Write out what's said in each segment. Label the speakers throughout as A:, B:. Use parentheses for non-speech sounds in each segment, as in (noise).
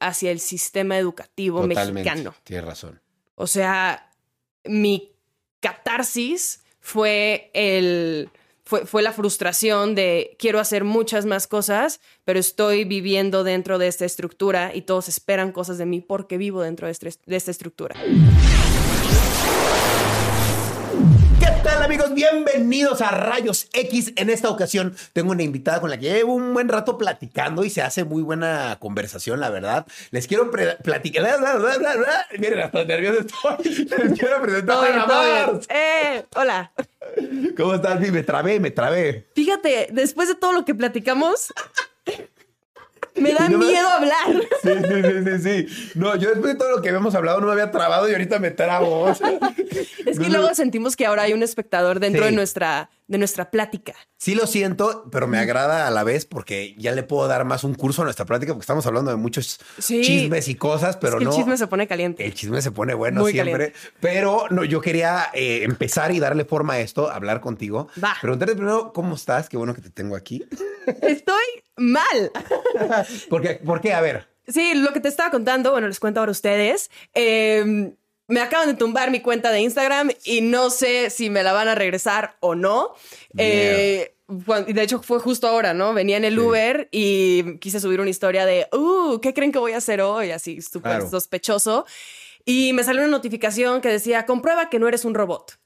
A: hacia el sistema educativo mexicano.
B: Tienes razón.
A: O sea, mi catarsis fue el fue, fue, la frustración de quiero hacer muchas más cosas, pero estoy viviendo dentro de esta estructura y todos esperan cosas de mí porque vivo dentro de, este, de esta estructura.
B: Amigos? Bienvenidos a Rayos X. En esta ocasión tengo una invitada con la que llevo un buen rato platicando y se hace muy buena conversación, la verdad. Les quiero platicar. Miren, hasta nervioso estoy. (laughs) Les quiero presentar a Mars.
A: Eh, hola.
B: ¿Cómo estás? Me trabé, me trabé.
A: Fíjate, después de todo lo que platicamos, (laughs) me da miedo hablar. (laughs)
B: Sí, sí, sí, sí, sí. No, yo después de todo lo que habíamos hablado no me había trabado y ahorita me trabo.
A: es que luego sentimos que ahora hay un espectador dentro de nuestra de nuestra plática.
B: Sí lo siento, pero me agrada a la vez porque ya le puedo dar más un curso a nuestra plática porque estamos hablando de muchos chismes y cosas, pero no.
A: El chisme se pone caliente.
B: El chisme se pone bueno siempre. Pero no, yo quería eh, empezar y darle forma a esto, hablar contigo.
A: Va.
B: Preguntarte primero cómo estás, qué bueno que te tengo aquí. (laughs)
A: Estoy mal. (laughs)
B: porque, ¿Por qué? A ver.
A: Sí, lo que te estaba contando, bueno, les cuento ahora a ustedes. Eh, me acaban de tumbar mi cuenta de Instagram y no sé si me la van a regresar o no. Eh, de hecho, fue justo ahora, ¿no? Venía en el Uber y quise subir una historia de, uh, ¿qué creen que voy a hacer hoy? Así, súper sospechoso. Y me salió una notificación que decía, comprueba que no eres un robot.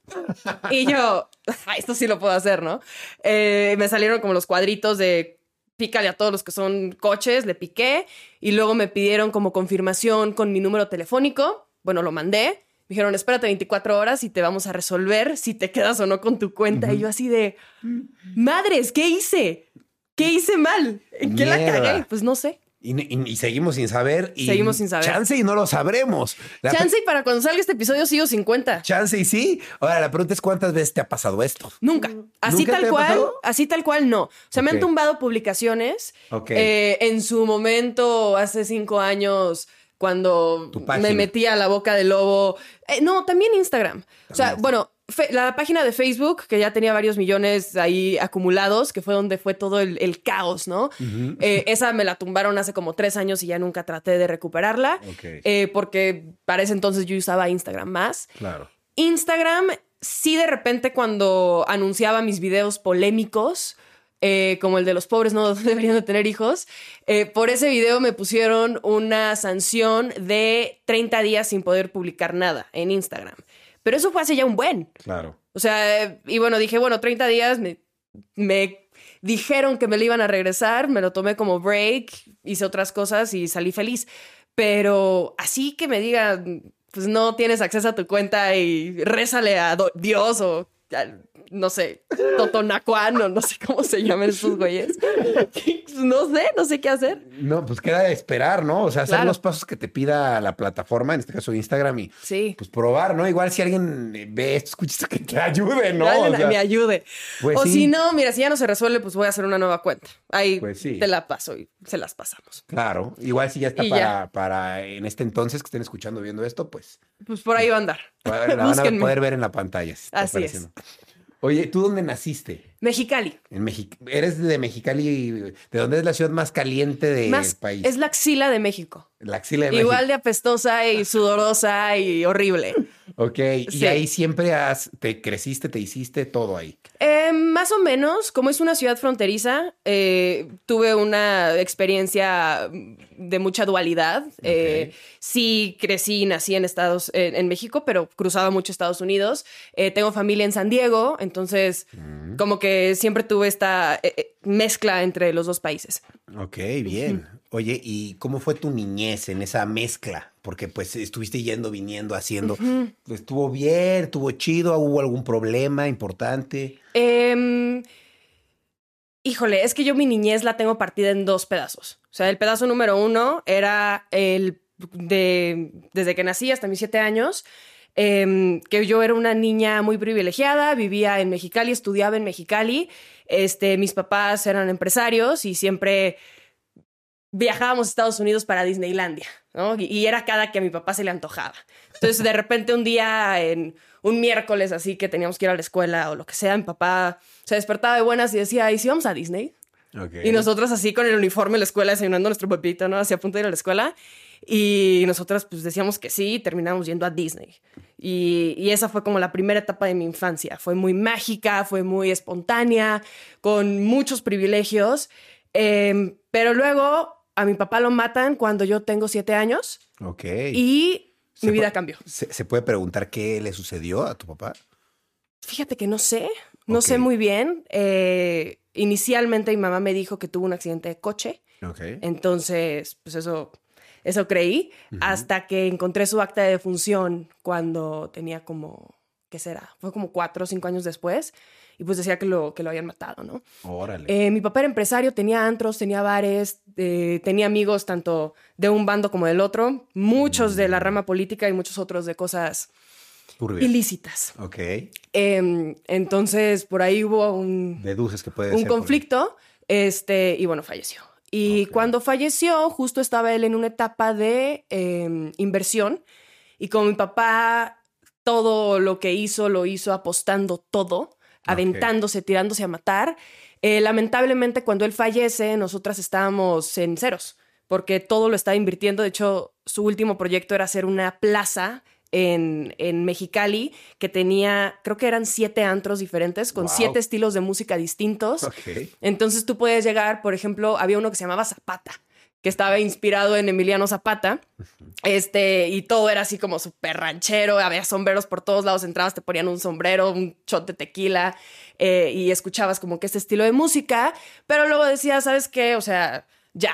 A: y yo, (laughs) esto sí lo puedo hacer, ¿no? Eh, me salieron como los cuadritos de pícale a todos los que son coches, le piqué y luego me pidieron como confirmación con mi número telefónico bueno, lo mandé. Me dijeron, espérate 24 horas y te vamos a resolver si te quedas o no con tu cuenta. Y yo así de, madres, ¿qué hice? ¿Qué hice mal? ¿En qué la cagué? Pues no sé.
B: Y, seguimos sin saber. Y
A: seguimos sin saber.
B: Chance y no lo sabremos.
A: chance y para cuando salga este episodio sigo 50.
B: Chance y sí. Ahora, la pregunta es cuántas veces te ha pasado esto.
A: Nunca. Así tal cual. Así tal cual no. O sea, me han tumbado publicaciones. Eh, en su momento, hace cinco años cuando me metía a la boca del lobo. Eh, no, también Instagram. O sea, bueno, la página de Facebook, que ya tenía varios millones ahí acumulados, que fue donde fue todo el, caos, ¿no? Eh, esa me la tumbaron hace como tres años y ya nunca traté de recuperarla. Eh, porque para ese entonces yo usaba Instagram más.
B: Claro.
A: Instagram, sí, de repente cuando anunciaba mis videos polémicos, eh, como el de los pobres no (laughs) deberían de tener hijos, eh, por ese video me pusieron una sanción de 30 días sin poder publicar nada en Instagram. Pero eso fue hace ya un buen.
B: Claro.
A: O sea, y bueno, dije, bueno, 30 días me, me dijeron que me lo iban a regresar, me lo tomé como break, hice otras cosas y salí feliz. Pero así que me digan, pues no tienes acceso a tu cuenta y rézale a Dios o no sé, Totonacuano, no sé cómo se llaman esos güeyes. no sé, no sé qué hacer.
B: No, pues queda esperar, ¿no? O sea, hacer los pasos que te pida la plataforma, en este caso Instagram, y
A: sí.
B: pues probar, ¿no? Igual si alguien ve esto, escucha que te ayude, ¿no?
A: me ayude. Pues o si no, mira, si ya no se resuelve, pues voy a hacer una nueva cuenta. Ahí pues te la paso y se las pasamos.
B: Claro, igual si ya está para, para en este entonces que estén escuchando viendo esto, pues.
A: Pues por ahí va a andar.
B: La van a poder ver en la pantalla.
A: Así es.
B: Oye, ¿tú dónde naciste?
A: Mexicali.
B: En. ¿Eres de Mexicali? ¿De dónde es la ciudad más caliente del país?
A: Es la axila de México.
B: La axila de
A: México. Igual de apestosa y sudorosa y horrible.
B: Ok, y ahí siempre has, te creciste, te hiciste todo ahí.
A: Eh, más o menos, como es una ciudad fronteriza, eh, tuve una experiencia de mucha dualidad. Eh, sí crecí y nací en Estados, en México, pero cruzaba mucho Estados Unidos. tengo familia en San Diego, entonces mm. como que siempre tuve esta mezcla entre los dos países.
B: Ok, bien. Oye, ¿y cómo fue tu niñez en esa mezcla? Porque pues estuviste yendo, viniendo, haciendo. ¿Estuvo bien? ¿Estuvo chido? ¿Hubo algún problema importante?
A: Eh, Híjole, es que yo mi niñez la tengo partida en dos pedazos. O sea, el pedazo número uno era el de desde que nací hasta mis siete años, em, que yo era una niña muy privilegiada, vivía en Mexicali, estudiaba en Mexicali, este, mis papás eran empresarios y siempre viajábamos a Estados Unidos para Disneylandia, ¿no? Y, era cada que a mi papá se le antojaba. Entonces, de repente, un día, en un miércoles así que teníamos que ir a la escuela o lo que sea, mi papá se despertaba de buenas y decía, ¿y si vamos a Disney? Y nosotros así con el uniforme de la escuela, desayunando nuestro papito, ¿no? Hacia punto de ir a la escuela. Y nosotras pues decíamos que sí y terminamos yendo a Disney. Y, y esa fue como la primera etapa de mi infancia. Fue muy mágica, fue muy espontánea, con muchos privilegios. Em, pero luego a mi papá lo matan cuando yo tengo siete años
B: Ok.
A: y mi vida cambió.
B: ¿Se, se puede preguntar qué le sucedió a tu papá?
A: Fíjate que no sé, no sé muy bien. Eh, inicialmente mi mamá me dijo que tuvo un accidente de coche.
B: Ok.
A: Entonces, pues eso, eso creí, hasta que encontré su acta de defunción cuando tenía como, ¿qué será? Fue como cuatro o cinco años después, y pues decía que lo, que lo habían matado, ¿no?
B: Órale.
A: Eh, mi papá era empresario, tenía antros, tenía bares, eh, tenía amigos tanto de un bando como del otro, muchos de la rama política y muchos otros de cosas ilícitas.
B: Ok.
A: Em, entonces, por ahí hubo un,
B: Deduces que puede
A: un
B: ser.
A: conflicto, este, y bueno, falleció. Y cuando falleció, justo estaba él en una etapa de eh, inversión. Y como mi papá, todo lo que hizo, lo hizo apostando todo, aventándose, tirándose a matar. eh, lamentablemente, cuando él fallece, nosotras estábamos en ceros, porque todo lo estaba invirtiendo. De hecho, su último proyecto era hacer una plaza en, en Mexicali que tenía, creo que eran siete antros diferentes, con
B: Wow.
A: siete estilos de música distintos.
B: Ok.
A: Entonces tú puedes llegar, por ejemplo, había uno que se llamaba Zapata, que estaba inspirado en Emiliano Zapata. Este, y todo era así como súper ranchero, había sombreros por todos lados, entrabas, te ponían un sombrero, un shot de tequila, eh, y escuchabas como que este estilo de música, pero luego decías, ¿sabes qué? O sea, ya,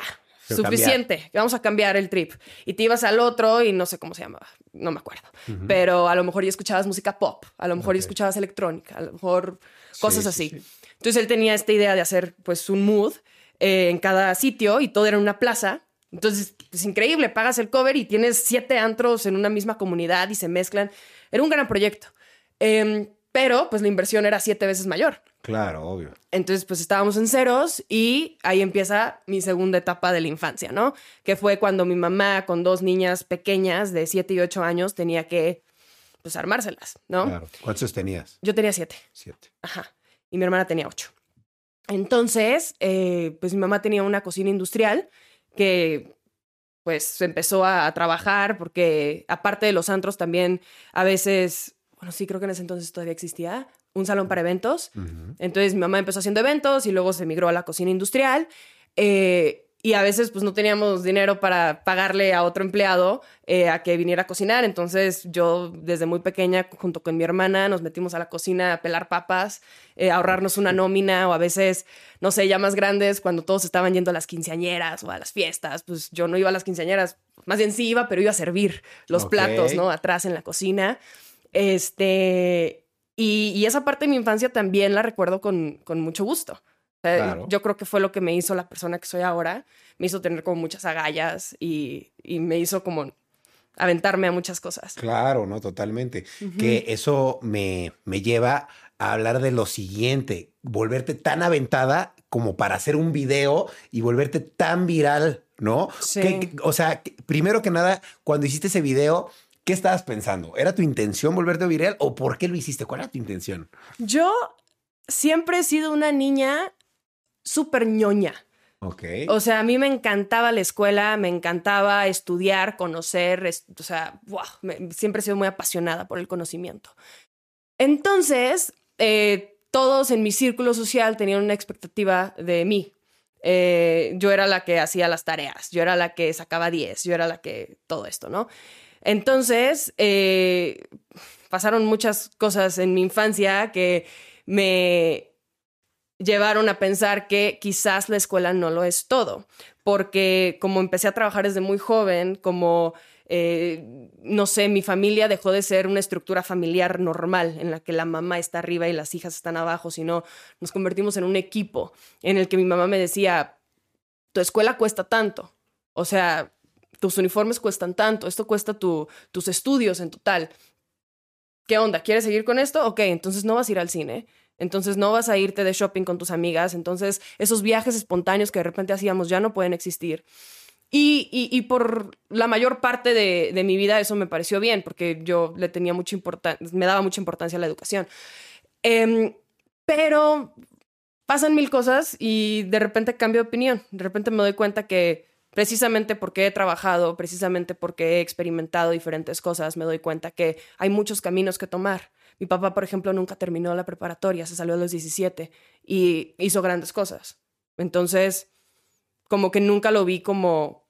A: Suficiente, vamos a cambiar el trip. Y te ibas al otro y no sé cómo se llamaba, no me acuerdo, pero a lo mejor ya escuchabas música pop, a lo mejor ya
B: Ok.
A: escuchabas electrónica, a lo mejor cosas
B: Sí,
A: así.
B: sí, sí.
A: Entonces él tenía esta idea de hacer pues un mood eh, en cada sitio y todo era en una plaza. Entonces es increíble, pagas el cover y tienes siete antros en una misma comunidad y se mezclan. Era un gran proyecto. Em, pero pues la inversión era siete veces mayor.
B: Claro, obvio.
A: Entonces, pues estábamos en ceros y ahí empieza mi segunda etapa de la infancia, ¿no? Que fue cuando mi mamá con dos niñas pequeñas de 7 y 8 años tenía que, pues, armárselas, ¿no?
B: Claro. ¿Cuántos tenías?
A: Yo tenía siete.
B: Siete.
A: Ajá. Y mi hermana tenía ocho. Entonces, eh, pues mi mamá tenía una cocina industrial que pues empezó a, a trabajar porque aparte de los antros también a veces, bueno, sí creo que en ese entonces todavía existía un salón para eventos. Entonces mi mamá empezó haciendo eventos y luego se migró a la cocina industrial. eh, y a veces pues no teníamos dinero para pagarle a otro empleado eh, a que viniera a cocinar. Entonces yo desde muy pequeña junto con mi hermana nos metimos a la cocina a pelar papas, eh, a ahorrarnos una nómina o a veces, no sé, ya más grandes cuando todos estaban yendo a las quinceañeras o a las fiestas. Pues yo no iba a las quinceañeras, más bien sí iba, pero iba a servir los platos, ¿no? Atrás en la cocina. Este, y, y esa parte de mi infancia también la recuerdo con, con mucho gusto. O sea,
B: Claro.
A: Yo creo que fue lo que me hizo la persona que soy ahora. Me hizo tener como muchas agallas y, y me hizo como aventarme a muchas cosas.
B: Claro, no, totalmente. Que eso me, me lleva a hablar de lo siguiente, volverte tan aventada como para hacer un video y volverte tan viral, ¿no?
A: Sí.
B: Que- o sea, que- primero que nada, cuando hiciste ese video, ¿qué estabas pensando? ¿Era tu intención volverte viral o por qué lo hiciste? ¿Cuál era tu intención?
A: Yo siempre he sido una niña súper ñoña.
B: Ok.
A: O sea, a mí me encantaba la escuela, me encantaba estudiar, conocer, o sea, me- siempre he sido muy apasionada por el conocimiento. Entonces, eh, todos en mi círculo social tenían una expectativa de mí. Eh, yo era la que hacía las tareas, yo era la que sacaba 10, yo era la que todo esto, ¿no? Entonces, eh, pasaron muchas cosas en mi infancia que me llevaron a pensar que quizás la escuela no lo es todo, porque como empecé a trabajar desde muy joven, como eh, no sé, mi familia dejó de ser una estructura familiar normal en la que la mamá está arriba y las hijas están abajo, sino nos convertimos en un equipo en el que mi mamá me decía, tu escuela cuesta tanto, o sea, tus uniformes cuestan tanto, esto cuesta tu, tus estudios en total. ¿Qué onda? ¿Quieres seguir con esto? Ok, entonces no vas a ir al cine. Entonces no vas a irte de shopping con tus amigas. Entonces esos viajes espontáneos que de repente hacíamos ya no pueden existir. Y, por la mayor parte de, mi vida eso me pareció bien, porque yo le tenía mucha importancia, me daba mucha importancia a la educación. Eh, pero pasan mil cosas y de repente cambio de opinión. De repente me doy cuenta que precisamente porque he trabajado, precisamente porque he experimentado diferentes cosas, me doy cuenta que hay muchos caminos que tomar. Mi papá, por ejemplo, nunca terminó la preparatoria, se salió a los 17 y hizo grandes cosas. Entonces, como que nunca lo vi como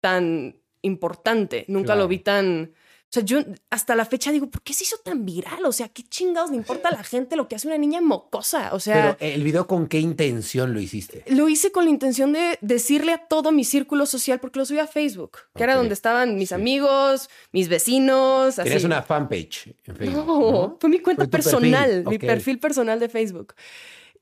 A: tan importante, nunca lo vi tan sea, yo hasta la fecha digo, ¿por qué se hizo tan viral? O sea, ¿qué chingados le importa a la gente lo que hace una niña mocosa? O sea.
B: Pero el video, ¿con qué intención lo hiciste?
A: Lo hice con la intención de decirle a todo mi círculo social, porque lo subí a Facebook, que era donde estaban mis amigos, mis vecinos.
B: Tenías una fanpage en Facebook.
A: No, fue mi cuenta personal, mi perfil personal de Facebook.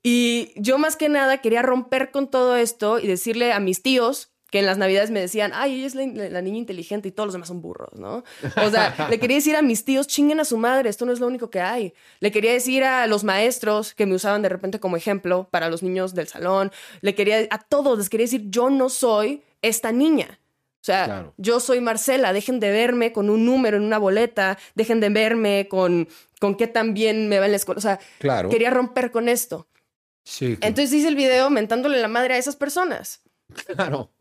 A: Y yo más que nada quería romper con todo esto y decirle a mis tíos que en las navidades me decían, ay, ella es la, niña inteligente y todos los demás son burros, ¿no? O sea, (laughs) le quería decir a mis tíos, chinguen a su madre, esto no es lo único que hay. Le quería decir a los maestros que me usaban de repente como ejemplo para los niños del salón, le quería, a todos les quería decir, yo no soy esta niña. O sea, yo soy Marcela, dejen de verme con un número en una boleta, dejen de verme con, con qué tan bien me va en la escuela. O sea, quería romper con esto.
B: Sí.
A: Entonces hice el video mentándole la madre a esas personas.
B: Claro.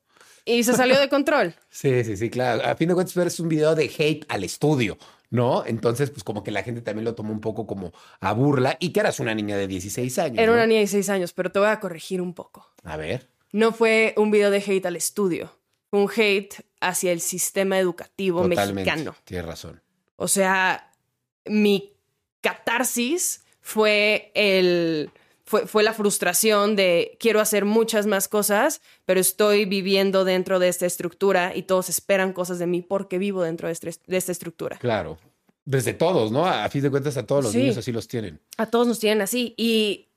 A: Y se salió de control. (laughs)
B: Sí, sí, sí, claro. A fin de cuentas, es un video de hate al estudio, ¿no? Entonces, pues como que la gente también lo tomó un poco como a burla y que eras una niña de 16 años.
A: Era una niña de 16 años, pero te voy a corregir un poco.
B: A ver.
A: No fue un video de hate al estudio, fue un hate hacia el sistema educativo mexicano.
B: Tienes razón.
A: O sea, mi catarsis fue el fue, la frustración de quiero hacer muchas más cosas, pero estoy viviendo dentro de esta estructura y todos esperan cosas de mí porque vivo dentro de, este, esta estructura.
B: Claro. Desde todos, ¿no? A fin de cuentas, a todos los niños así los tienen.
A: A todos nos tienen así. Y,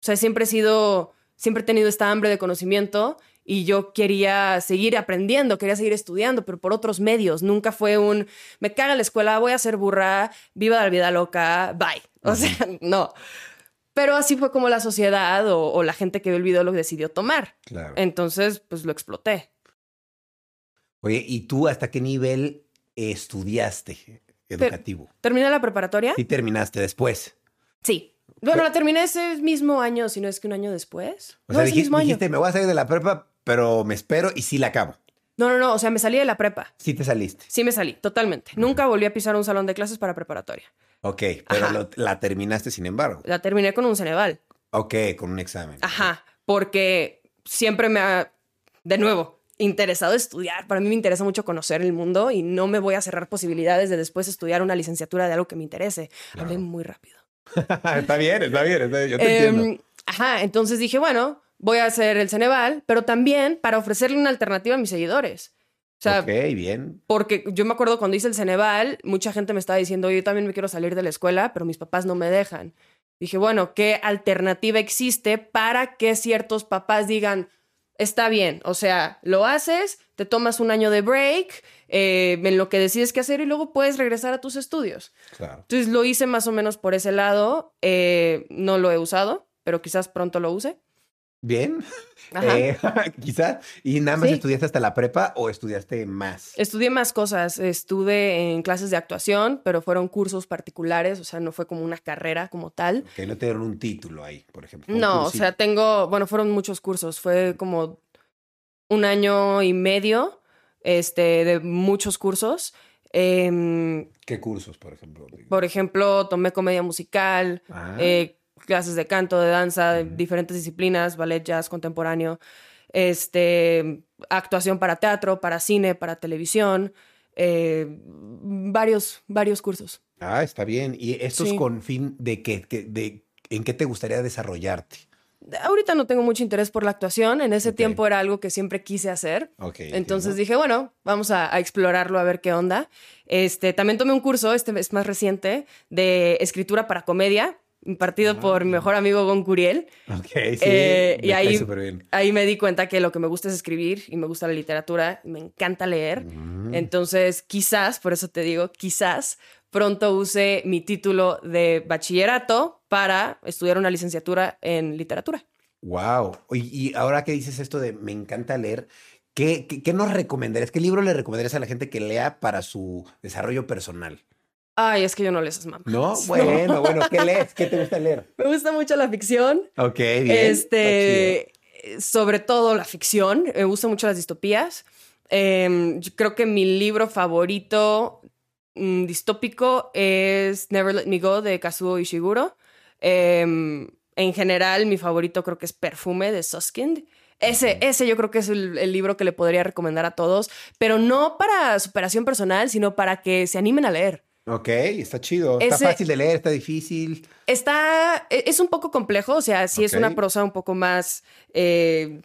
A: o sea, siempre he sido, siempre he tenido esta hambre de conocimiento y yo quería seguir aprendiendo, quería seguir estudiando, pero por otros medios. Nunca fue un, me caga la escuela, voy a ser burra, viva la vida loca, bye. O sea, (laughs) no. Pero así fue como la sociedad o, la gente que vio el video lo decidió tomar.
B: Claro.
A: Entonces, pues lo exploté.
B: Oye, ¿y tú hasta qué nivel estudiaste educativo?
A: ¿Terminé la preparatoria?
B: Sí, terminaste después.
A: Sí. Bueno, la terminé ese mismo año, si no es que un año después.
B: O sea, dijiste, me voy a salir de la prepa, pero me espero y sí la acabo.
A: No, no, no, o sea, me salí de la prepa.
B: Sí te saliste.
A: Sí me salí, totalmente. Nunca volví a pisar un salón de clases para preparatoria.
B: Ok, pero la terminaste sin embargo.
A: La terminé con un Ceneval.
B: Ok, con un examen.
A: Ajá, porque siempre me ha, de nuevo, interesado estudiar. Para mí me interesa mucho conocer el mundo y no me voy a cerrar posibilidades de después estudiar una licenciatura de algo que me interese. Hablé muy rápido. (laughs)
B: está bien, está bien, está bien, yo te entiendo. Em,
A: ajá, entonces dije, bueno, voy a hacer el Ceneval, pero también para ofrecerle una alternativa a mis seguidores.
B: O sea, bien.
A: Porque yo me acuerdo cuando hice el Ceneval, mucha gente me estaba diciendo, yo también me quiero salir de la escuela, pero mis papás no me dejan. Dije, bueno, ¿qué alternativa existe para que ciertos papás digan, está bien, o sea, lo haces, te tomas un año de break, eh, en lo que decides qué hacer y luego puedes regresar a tus estudios.
B: Claro.
A: Entonces lo hice más o menos por ese lado, eh, no lo he usado, pero quizás pronto lo use.
B: Bien. (laughs) Eh, (laughs) quizás. ¿Y nada más estudiaste hasta la prepa o estudiaste más?
A: Estudié más cosas. Estuve en clases de actuación, pero fueron cursos particulares, o sea, no fue como una carrera como tal.
B: Que no te dieron un título ahí, por ejemplo.
A: No, o sea, tengo, bueno, fueron muchos cursos. Fue como un año y medio este, de muchos cursos. Em,
B: ¿Qué cursos, por ejemplo?
A: Por ejemplo, tomé comedia musical, ah. eh, clases de canto, de danza, de diferentes disciplinas, ballet, jazz, contemporáneo, este, actuación para teatro, para cine, para televisión, eh, varios, varios cursos.
B: Ah, está bien. ¿Y estos con fin de qué? De, ¿En qué te gustaría desarrollarte?
A: ahorita no tengo mucho interés por la actuación. En ese tiempo era algo que siempre quise hacer. Entonces
B: entiendo.
A: dije, bueno, vamos a, a explorarlo, a ver qué onda. Este, también tomé un curso, este es más reciente, de escritura para comedia, impartido
B: Ah.
A: por mi mejor amigo Gon Curiel.
B: Ok, sí.
A: Eh,
B: me
A: y ahí,
B: súper bien.
A: ahí me di cuenta que lo que me gusta es escribir y me gusta la literatura, me encanta leer.
B: Mm.
A: Entonces, quizás, por eso te digo, quizás pronto use mi título de bachillerato para estudiar una licenciatura en literatura.
B: Wow. Y, y ahora que dices esto de me encanta leer, ¿qué, qué, qué nos recomendarías? ¿Qué libro le recomendarías a la gente que lea para su desarrollo personal?
A: Ay, es que yo no leo esas mamás.
B: No, (laughs) bueno, bueno, ¿qué lees? ¿Qué te gusta leer? (laughs)
A: Me gusta mucho la ficción.
B: Ok, bien.
A: Este, sobre todo la ficción. Me gustan mucho las distopías. Em, yo creo que mi libro favorito mm, distópico es Never Let Me Go de Kazuo Ishiguro. Em, en general, mi favorito creo que es Perfume de Suskind. Ese, ese yo creo que es el, el libro que le podría recomendar a todos, pero no para superación personal, sino para que se animen a leer.
B: Ok, está chido. Está
A: Ese-
B: fácil de leer, está difícil.
A: Está, e- es un poco complejo, o sea, sí es una prosa un poco más, eh,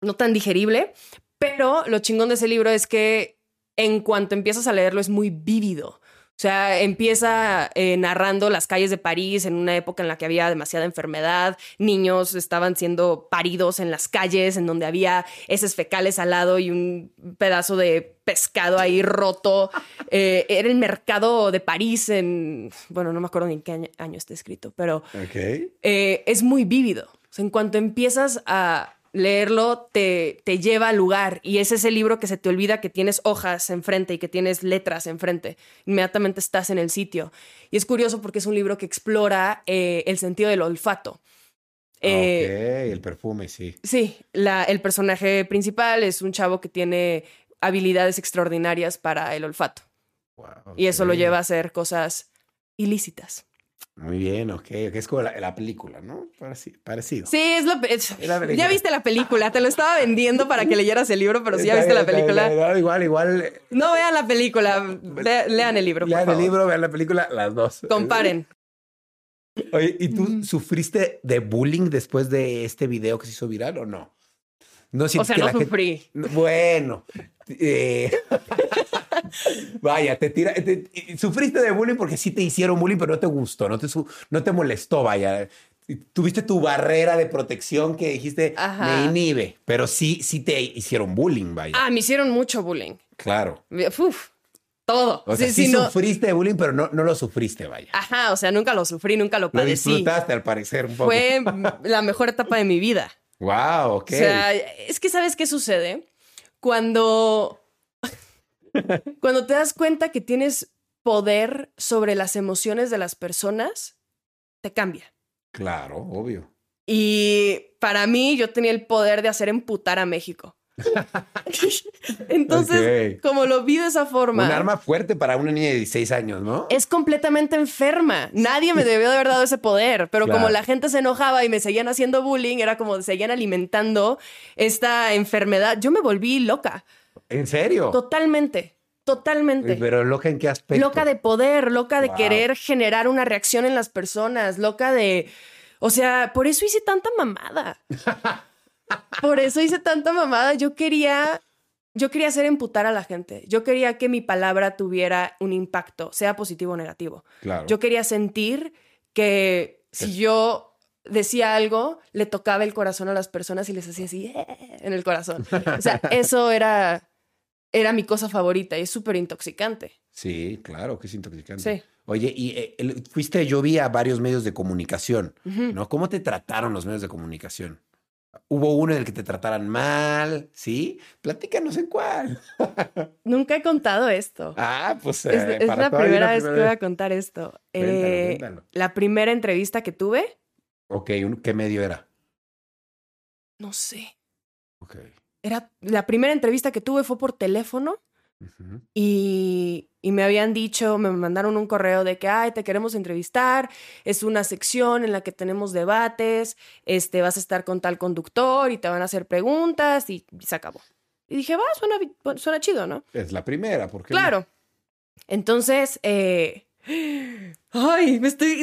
A: no tan digerible, pero lo chingón de ese libro es que en cuanto empiezas a leerlo es muy vívido. O sea, empieza eh, narrando las calles de París en una época en la que había demasiada enfermedad, niños estaban siendo paridos en las calles, en donde había heces fecales al lado y un pedazo de pescado ahí roto. (laughs) Eh, era el mercado de París en, bueno, no me acuerdo ni en qué año, año está escrito, pero
B: Ok.
A: eh, es muy vívido. O sea, en cuanto empiezas a leerlo, te, te lleva al lugar. Y es ese libro que se te olvida que tienes hojas enfrente y que tienes letras enfrente. Inmediatamente estás en el sitio. Y es curioso porque es un libro que explora eh, el sentido del olfato. Eh,
B: ok, el perfume, sí.
A: Sí, la- el personaje principal es un chavo que tiene habilidades extraordinarias para el olfato.
B: Wow,
A: Y eso lo lleva a hacer cosas ilícitas.
B: Muy bien, ok. ok, Es como la, la película, ¿no? Pareci- parecido.
A: Sí, es lo es-
B: la película.
A: ya viste la película, te lo estaba vendiendo para que leyeras el libro, pero si ya viste la
B: está
A: película,
B: no, igual, igual.
A: no vean la película, le- lean el libro, por
B: Lean el libro, vean la película, las dos.
A: Comparen.
B: Oye, ¿y tú sufriste de bullying después de este video que se hizo viral o no? No
A: O sea,
B: que
A: no
B: la gente-
A: sufrí.
B: Bueno. eh, (laughs) Vaya, te tira. te- sufriste de bullying porque sí te hicieron bullying, pero no te gustó, no te, no te molestó, vaya. Tuviste tu barrera de protección que dijiste
A: Ajá.
B: me inhibe, pero sí, sí te hicieron bullying, vaya.
A: Ah, me hicieron mucho bullying.
B: Claro.
A: Uf, todo.
B: O sea,
A: Sí,
B: sí,
A: sí, no-
B: sufriste de bullying, pero no, no lo sufriste, vaya.
A: Ajá, o sea, nunca lo sufrí, nunca lo
B: Lo
A: padecí.
B: disfrutaste al parecer un poco.
A: Fue la mejor etapa de mi vida.
B: Wow, ok.
A: O sea, es que ¿sabes qué sucede? Cuando, (laughs) cuando te das cuenta que tienes poder sobre las emociones de las personas, te cambia.
B: Claro, obvio.
A: Y para mí yo tenía el poder de hacer emputar a México. (laughs) Entonces, como lo vi de esa forma,
B: Un arma fuerte para una niña de 16 años, ¿no?
A: es completamente enferma. Nadie me debió de haber dado ese poder, pero como la gente se enojaba y me seguían haciendo bullying, era como seguían alimentando esta enfermedad. Yo me volví loca,
B: ¿En serio?
A: totalmente, totalmente.
B: Pero loca en qué aspecto.
A: Loca de poder, loca de
B: Wow.
A: querer generar una reacción en las personas, loca de... O sea, por eso hice tanta mamada. (laughs) Por eso hice tanta mamada. Yo quería... Yo quería hacer emputar a la gente. Yo quería que mi palabra tuviera un impacto, sea positivo o negativo.
B: Claro.
A: Yo quería sentir que si yo decía algo, le tocaba el corazón a las personas y les hacía así "Eh", en el corazón. O sea, (laughs) eso era, era mi cosa favorita y es súper intoxicante.
B: Sí, claro, que es intoxicante.
A: Sí.
B: Oye, y eh, el- fuiste, yo vi a varios medios de comunicación. ¿no? ¿Cómo te trataron los medios de comunicación? ¿Hubo uno en el que te trataran mal? ¿Sí? Platícanos en cuál. (laughs)
A: Nunca he contado esto.
B: Ah, pues
A: es
B: eh,
A: es la primera vez que voy a contar esto.
B: Cuéntalo, cuéntalo.
A: La primera entrevista que tuve,
B: Ok, ¿qué medio era?
A: no sé.
B: Ok.
A: Era la primera entrevista que tuve fue por teléfono y, y me habían dicho, me mandaron un correo de que, ay, te queremos entrevistar, es una sección en la que tenemos debates, este, vas a estar con tal conductor y te van a hacer preguntas y, se acabó. Y dije, va, suena, suena chido, ¿no?
B: Es la primera, porque no?
A: Claro. Entonces, eh, Ay, me estoy.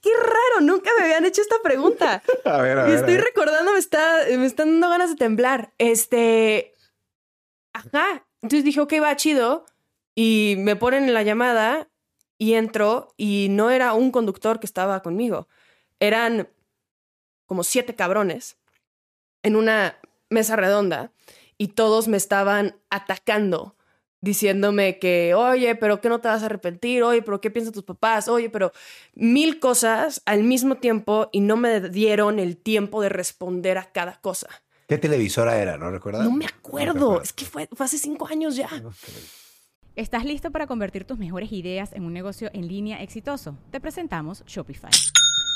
A: qué raro, nunca me habían hecho esta pregunta. (laughs)
B: a ver, a ver.
A: estoy
B: a ver.
A: recordando, me, está, me están dando ganas de temblar. Este. Ajá. Entonces dije, ok, va chido. Y me ponen en la llamada y entro y no era un conductor que estaba conmigo. Eran como siete cabrones en una mesa redonda y todos me estaban atacando, diciéndome que, oye, pero ¿qué no te vas a arrepentir? Oye, pero ¿qué piensan tus papás? Oye, pero mil cosas al mismo tiempo y no me dieron el tiempo de responder a cada cosa.
B: ¿Qué televisora era? ¿No recuerdas?
A: No me acuerdo, es que fue, fue hace cinco años ya.
C: ¿Estás listo para convertir tus mejores ideas en un negocio en línea exitoso? Te presentamos Shopify.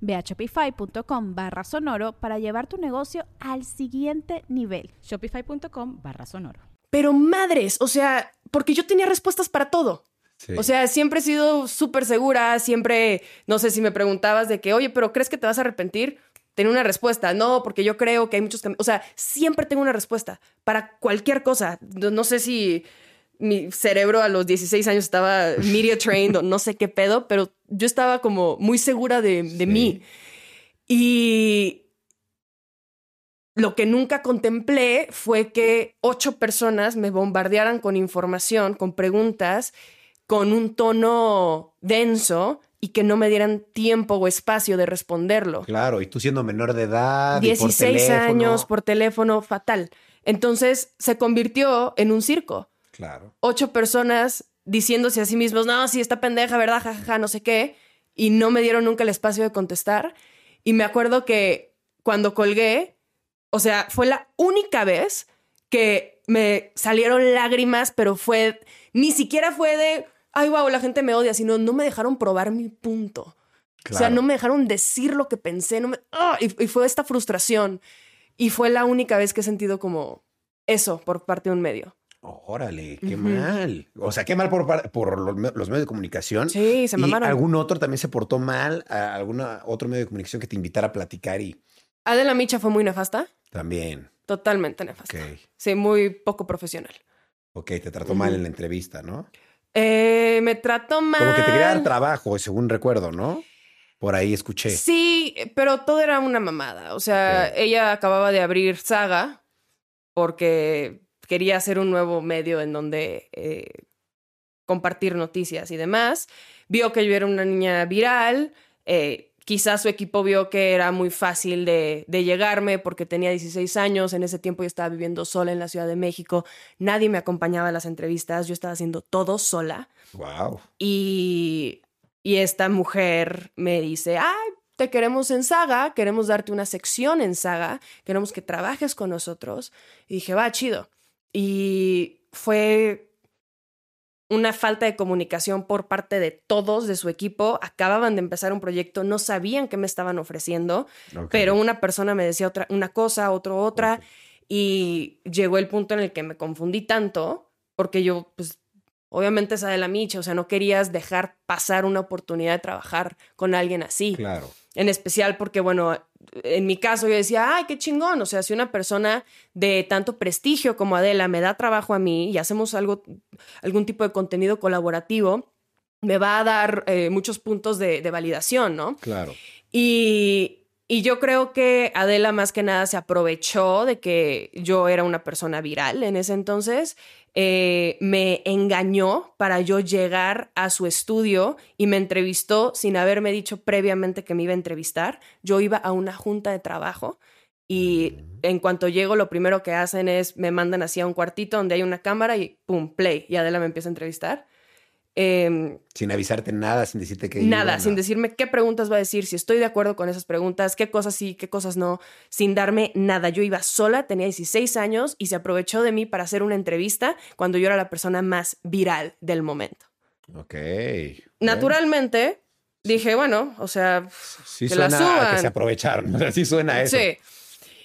C: Ve a shopify.com barra sonoro para llevar tu negocio al siguiente nivel. Shopify.com barra sonoro.
A: Pero madres, o sea, porque yo tenía respuestas para todo.
B: Sí.
A: O sea, siempre he sido súper segura, siempre, no sé si me preguntabas de que, oye, pero ¿crees que te vas a arrepentir? Tenía una respuesta, no, porque yo creo que hay muchos caminos. O sea, siempre tengo una respuesta para cualquier cosa. No, no sé si mi cerebro a los 16 años estaba (laughs) media trained o no sé qué pedo, pero yo estaba como muy segura de, de
B: Sí.
A: mí. Y lo que nunca contemplé fue que ocho personas me bombardearan con información, con preguntas, con un tono denso y que no me dieran tiempo o espacio de responderlo.
B: Claro, y tú siendo menor de edad. y por
A: 16
B: teléfono.
A: años por teléfono, fatal. Entonces se convirtió en un circo.
B: Claro.
A: Ocho personas diciéndose a sí mismos, no, sí, está pendeja, ¿verdad? Jajaja, ja, ja, no sé qué. Y no me dieron nunca el espacio de contestar. Y me acuerdo que cuando colgué, o sea, fue la única vez que me salieron lágrimas, pero fue, ni siquiera fue de, ay, wow, la gente me odia, sino no me dejaron probar mi punto. O sea, no me dejaron decir lo que pensé, no me, ¡Ah! y, y fue esta frustración. Y fue la única vez que he sentido como eso por parte de un medio.
B: Órale, qué mal. O sea, qué mal por, por los, me- los medios de comunicación.
A: Sí, se
B: ¿Y
A: mamaron.
B: algún otro también se portó mal? ¿A ¿Algún otro medio de comunicación que te invitara a platicar y
A: Adela Micha fue muy nefasta,
B: también?
A: totalmente nefasta. Sí, muy poco profesional.
B: ok, te trató mal en la entrevista, ¿no?
A: Eh, me trató mal.
B: Como que te quería dar trabajo, según recuerdo, ¿no? Por ahí escuché.
A: Sí, pero todo era una mamada. O sea, ella acababa de abrir Saga porque quería hacer un nuevo medio en donde eh, compartir noticias y demás. Vio que yo era una niña viral. eh, quizás su equipo vio que era muy fácil de, de llegarme porque tenía 16 años. En ese tiempo yo estaba viviendo sola en la Ciudad de México. Nadie me acompañaba a las entrevistas. Yo estaba haciendo todo sola.
B: Wow.
A: Y, y esta mujer me dice, ay, te queremos en Saga, queremos darte una sección en Saga, queremos que trabajes con nosotros. Y dije, va, chido. Y fue una falta de comunicación por parte de todos de su equipo. Acababan de empezar un proyecto, no sabían qué me estaban ofreciendo, pero una persona me decía otra, una cosa, otro otra. Y llegó el punto en el que me confundí tanto, porque yo, pues, obviamente esa de la micha, o sea, no querías dejar pasar una oportunidad de trabajar con alguien así.
B: Claro.
A: En especial porque, bueno, en mi caso yo decía, ay, qué chingón. O sea, si una persona de tanto prestigio como Adela me da trabajo a mí y hacemos algo, algún tipo de contenido colaborativo, me va a dar eh, muchos puntos de, de validación, ¿no?
B: Claro.
A: Y, y yo creo que Adela más que nada se aprovechó de que yo era una persona viral en ese entonces, eh, me engañó para yo llegar a su estudio y me entrevistó sin haberme dicho previamente que me iba a entrevistar. Yo iba a una junta de trabajo y en cuanto llego lo primero que hacen es me mandan así a un cuartito donde hay una cámara y pum, play y Adela me empieza a entrevistar. Em,
B: sin avisarte nada, sin decirte que...
A: Nada, sin decirme qué preguntas va a decir, si estoy de acuerdo con esas preguntas, qué cosas sí, qué cosas no, sin darme nada. Yo iba sola, tenía 16 años y se aprovechó de mí para hacer una entrevista cuando yo era la persona más viral del momento.
B: Ok.
A: Naturalmente, dije, bueno, o sea,
B: sí que suena que se aprovecharon, (laughs) así suena eso.
A: Sí.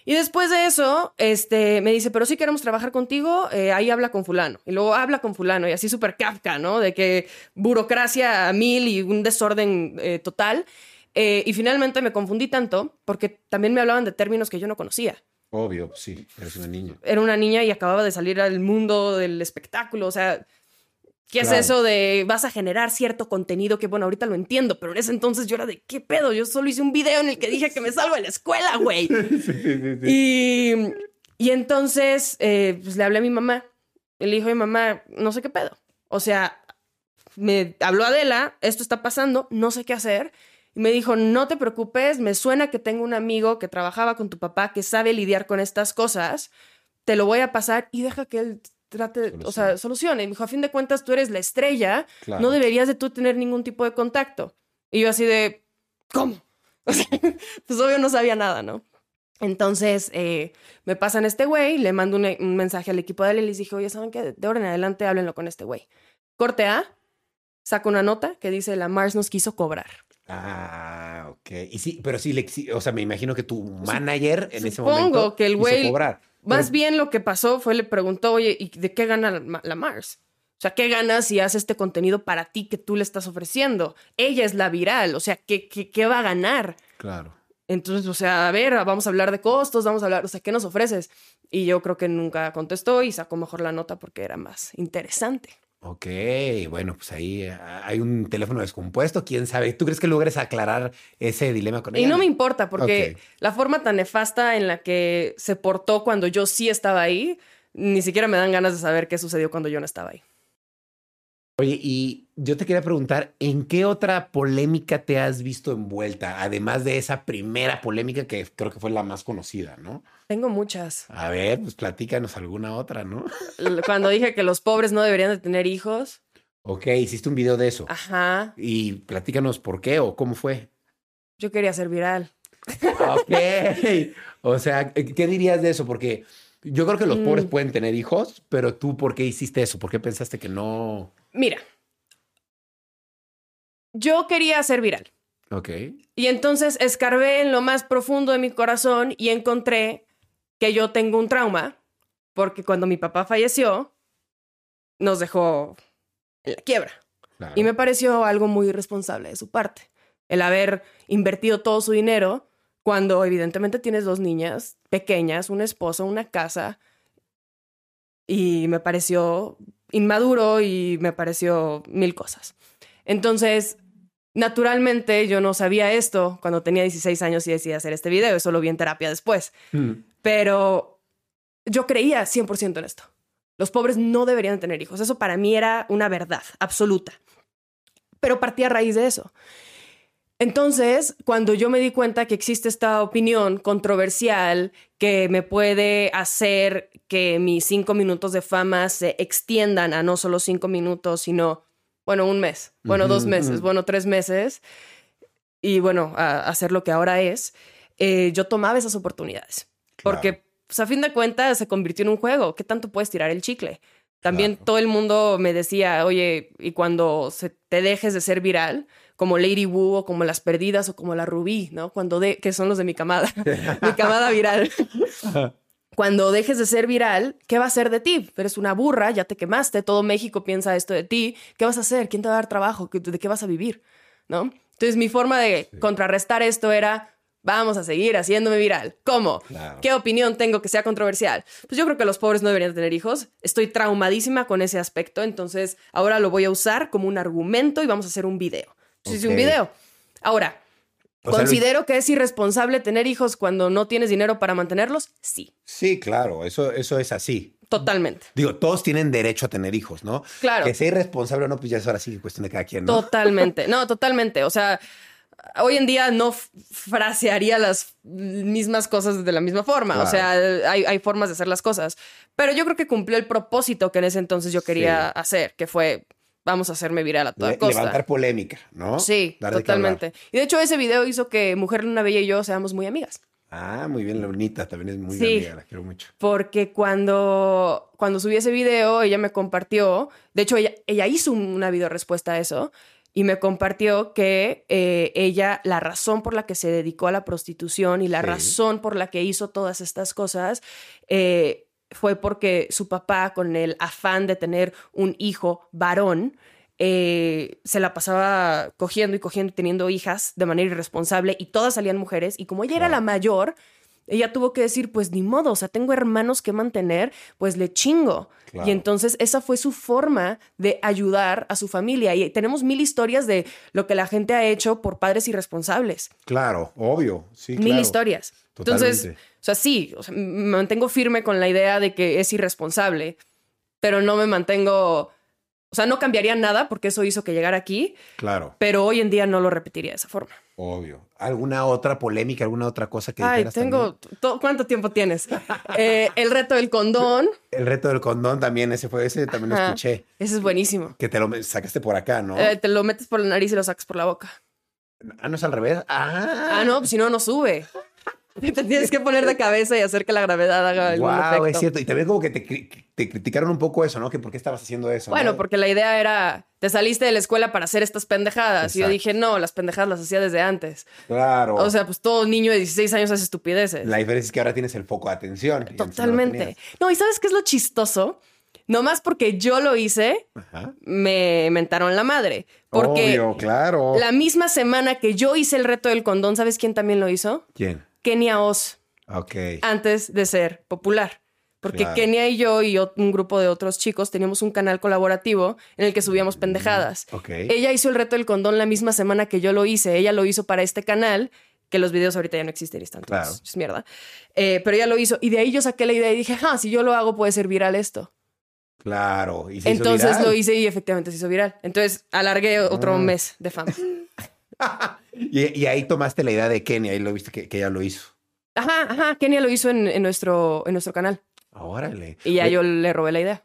A: Y después de eso, este, me dice, pero si queremos trabajar contigo, eh, ahí habla con fulano. Y luego habla con fulano y así súper Kafka, ¿no? De que burocracia a mil y un desorden eh, total. Eh, y finalmente me confundí tanto porque también me hablaban de términos que yo no conocía.
B: Obvio, sí, eres una niña.
A: Era una niña y acababa de salir al mundo del espectáculo, o sea, ¿Qué es eso de vas a generar cierto contenido que, bueno, ahorita lo entiendo, pero en ese entonces yo era de, ¿qué pedo? Yo solo hice un video en el que dije que me salgo de la escuela, güey. (laughs) Y, y entonces, eh, pues le hablé a mi mamá. Le dijo mi mamá, no sé qué pedo. O sea, me habló Adela, esto está pasando, no sé qué hacer. Y me dijo, no te preocupes, me suena que tengo un amigo que trabajaba con tu papá que sabe lidiar con estas cosas. Te lo voy a pasar y deja que él trate, o sea, solucione. Y me dijo, a fin de cuentas, tú eres la estrella, no deberías de tú tener ningún tipo de contacto. Y yo así de, ¿cómo? (laughs) pues obvio no sabía nada, ¿no? Entonces eh, me pasan este güey, le mando un, mensaje al equipo de él y les dije, oye, ¿saben qué? De ahora en adelante háblenlo con este güey. Corte A, saco una nota que dice, la Mars nos quiso cobrar.
B: Ah, ok. Y sí, pero sí, le, o sea, me imagino que tu manager en ese momento. Supongo
A: que el güey. Cobrar. Más bien lo que pasó fue le preguntó, oye, ¿y de qué gana la Mars? O sea, ¿qué ganas si hace este contenido para ti que tú le estás ofreciendo? Ella es la viral, o sea, ¿qué, qué, va a ganar?
B: Claro.
A: Entonces, o sea, a ver, vamos a hablar de costos, vamos a hablar, o sea, ¿qué nos ofreces? Y yo creo que nunca contestó y sacó mejor la nota porque era más interesante.
B: Ok, bueno, pues ahí ah, hay un teléfono descompuesto, quién sabe. ¿Tú crees que logres aclarar ese dilema con ella?
A: Y no me importa, porque la forma tan nefasta en la que se portó cuando yo sí estaba ahí, ni siquiera me dan ganas de saber qué sucedió cuando yo no estaba ahí.
B: Oye, y yo te quería preguntar, ¿en qué otra polémica te has visto envuelta? Además de esa primera polémica que creo que fue la más conocida, ¿no?
A: Tengo muchas.
B: A ver, pues platícanos alguna otra, ¿no? (laughs)
A: Cuando dije que los pobres no deberían de tener hijos.
B: Ok, hiciste un video de eso.
A: Ajá.
B: Y platícanos por qué o cómo fue.
A: Yo quería ser viral.
B: Ok. (laughs) o sea, ¿qué dirías de eso? Porque yo creo que los pobres mm. pueden tener hijos, pero tú, ¿por qué hiciste eso? ¿Por qué pensaste que no?
A: Mira, yo quería ser viral.
B: Ok.
A: Y entonces escarbé en lo más profundo de mi corazón y encontré que yo tengo un trauma, porque cuando mi papá falleció, nos dejó en la quiebra. Y me pareció algo muy irresponsable de su parte, el haber invertido todo su dinero cuando evidentemente tienes dos niñas pequeñas, un esposo, una casa, y me pareció inmaduro y me pareció mil cosas. Entonces, naturalmente yo no sabía esto cuando tenía 16 años y decidí hacer este video, eso lo vi en terapia después. Mm. Pero yo creía 100% en esto. Los pobres no deberían tener hijos. Eso para mí era una verdad absoluta. Pero partí a raíz de eso. Entonces, cuando yo me di cuenta que existe esta opinión controversial que me puede hacer que mis cinco minutos de fama se extiendan a no solo cinco minutos, sino, bueno, un mes, bueno, dos meses, bueno, tres meses, y bueno, a hacer lo que ahora es, eh, yo tomaba esas oportunidades. Porque, pues, a fin de cuentas, se convirtió en un juego. ¿Qué tanto puedes tirar el chicle? También todo el mundo me decía, oye, y cuando se te dejes de ser viral, como Lady Wu o como Las Perdidas o como La Rubí, ¿no? Cuando de, que son los de mi camada, (laughs) mi camada viral. (laughs) Cuando dejes de ser viral, ¿qué va a ser de ti? Eres una burra, ya te quemaste, todo México piensa esto de ti. ¿Qué vas a hacer? ¿Quién te va a dar trabajo? ¿De qué vas a vivir? ¿No? Entonces mi forma de contrarrestar esto era, vamos a seguir haciéndome viral. ¿Cómo? ¿Qué opinión tengo que sea controversial? Pues yo creo que los pobres no deberían tener hijos. Estoy traumadísima con ese aspecto, entonces ahora lo voy a usar como un argumento y vamos a hacer un video. Hice un video. Ahora, ¿considero que es irresponsable tener hijos cuando no tienes dinero para mantenerlos? Sí.
B: Sí, claro, eso, eso es así.
A: Totalmente.
B: Digo, todos tienen derecho a tener hijos, ¿no?
A: Claro.
B: Que sea irresponsable o no, pues ya es ahora sí cuestión de cada quien,
A: ¿no? Totalmente. (laughs) No, totalmente. O sea, hoy en día no frasearía las mismas cosas de la misma forma. O sea, hay, formas de hacer las cosas. Pero yo creo que cumplió el propósito que en ese entonces yo quería hacer, que fue vamos a hacerme viral a toda
B: Le-
A: costa.
B: levantar polémica, ¿no?
A: Sí,
B: Dar de
A: totalmente. Y de hecho ese video hizo que Mujer Luna Bella y yo seamos muy amigas.
B: Ah, muy bien, Leonita también es muy
A: Sí.
B: amiga, la quiero mucho.
A: Porque cuando, cuando subí ese video, ella me compartió, de hecho ella, ella hizo una video respuesta a eso y me compartió que eh, ella, la razón por la que se dedicó a la prostitución y la
B: Sí.
A: razón por la que hizo todas estas cosas eh, fue porque su papá, con el afán de tener un hijo varón, eh, se la pasaba cogiendo y cogiendo y teniendo hijas de manera irresponsable y todas salían mujeres y como ella era la mayor, ella tuvo que decir, pues ni modo, o sea, tengo hermanos que mantener, pues le chingo.
B: Claro.
A: Y entonces esa fue su forma de ayudar a su familia. Y tenemos mil historias de lo que la gente ha hecho por padres irresponsables.
B: Claro, obvio, sí,
A: mil
B: claro.
A: historias. Entonces, o sea, sí, o sea, me mantengo firme con la idea de que es irresponsable, pero no me mantengo, o sea, no cambiaría nada porque eso hizo que llegara aquí,
B: Claro,
A: pero hoy en día no lo repetiría de esa forma.
B: obvio. ¿Alguna otra polémica, alguna otra cosa que
A: Ay, tengo, to- ¿cuánto tiempo tienes? Eh, el reto del condón.
B: El reto del condón también, ese fue, ese también lo escuché.
A: Ese es buenísimo.
B: Que te lo sacaste por acá, ¿no?
A: Eh, te lo metes por la nariz y lo sacas por la boca.
B: ah, no es al revés. Ah,
A: Ah, no, pues si no, no sube. (laughs) Te tienes que poner de cabeza y hacer que la gravedad haga algún
B: Wow,
A: efecto.
B: es cierto. Y también como que te, cri- te criticaron un poco eso, ¿no? Que por qué estabas haciendo eso.
A: Bueno,
B: ¿no?
A: porque la idea era, te saliste de la escuela para hacer estas pendejadas. Y yo dije, no, las pendejadas las hacía desde antes.
B: Claro.
A: O sea, pues todo niño de 16 años hace estupideces.
B: la diferencia es que ahora tienes el foco de atención. no
A: Totalmente. No, ¿y sabes qué es lo chistoso? Nomás porque yo lo hice,
B: Ajá.
A: me mentaron la madre. Porque
B: Obvio, claro.
A: la misma semana que yo hice el reto del condón, ¿sabes quién también lo hizo?
B: ¿Quién?
A: Kenia Oz.
B: Ok.
A: antes de ser popular. Porque
B: Claro.
A: Kenia y yo y un grupo de otros chicos teníamos un canal colaborativo en el que subíamos pendejadas.
B: Ok.
A: Ella hizo el reto del condón la misma semana que yo lo hice. Ella lo hizo para este canal, que los videos ahorita ya no existen están todos.
B: Claro.
A: Es mierda. Eh, pero ella lo hizo. Y de ahí yo saqué la idea y dije, ah, si yo lo hago puede ser viral esto.
B: Claro. ¿Y se hizo
A: Entonces
B: viral?
A: lo hice y efectivamente se hizo viral. Entonces alargué otro
B: Ah.
A: mes de fama. (laughs) (laughs)
B: y, y ahí tomaste la idea de Kenia y lo viste que, que ella lo hizo.
A: Ajá, ajá. Kenia lo hizo en, en nuestro, en nuestro canal.
B: Órale.
A: Y ya
B: Oye,
A: yo le robé la idea.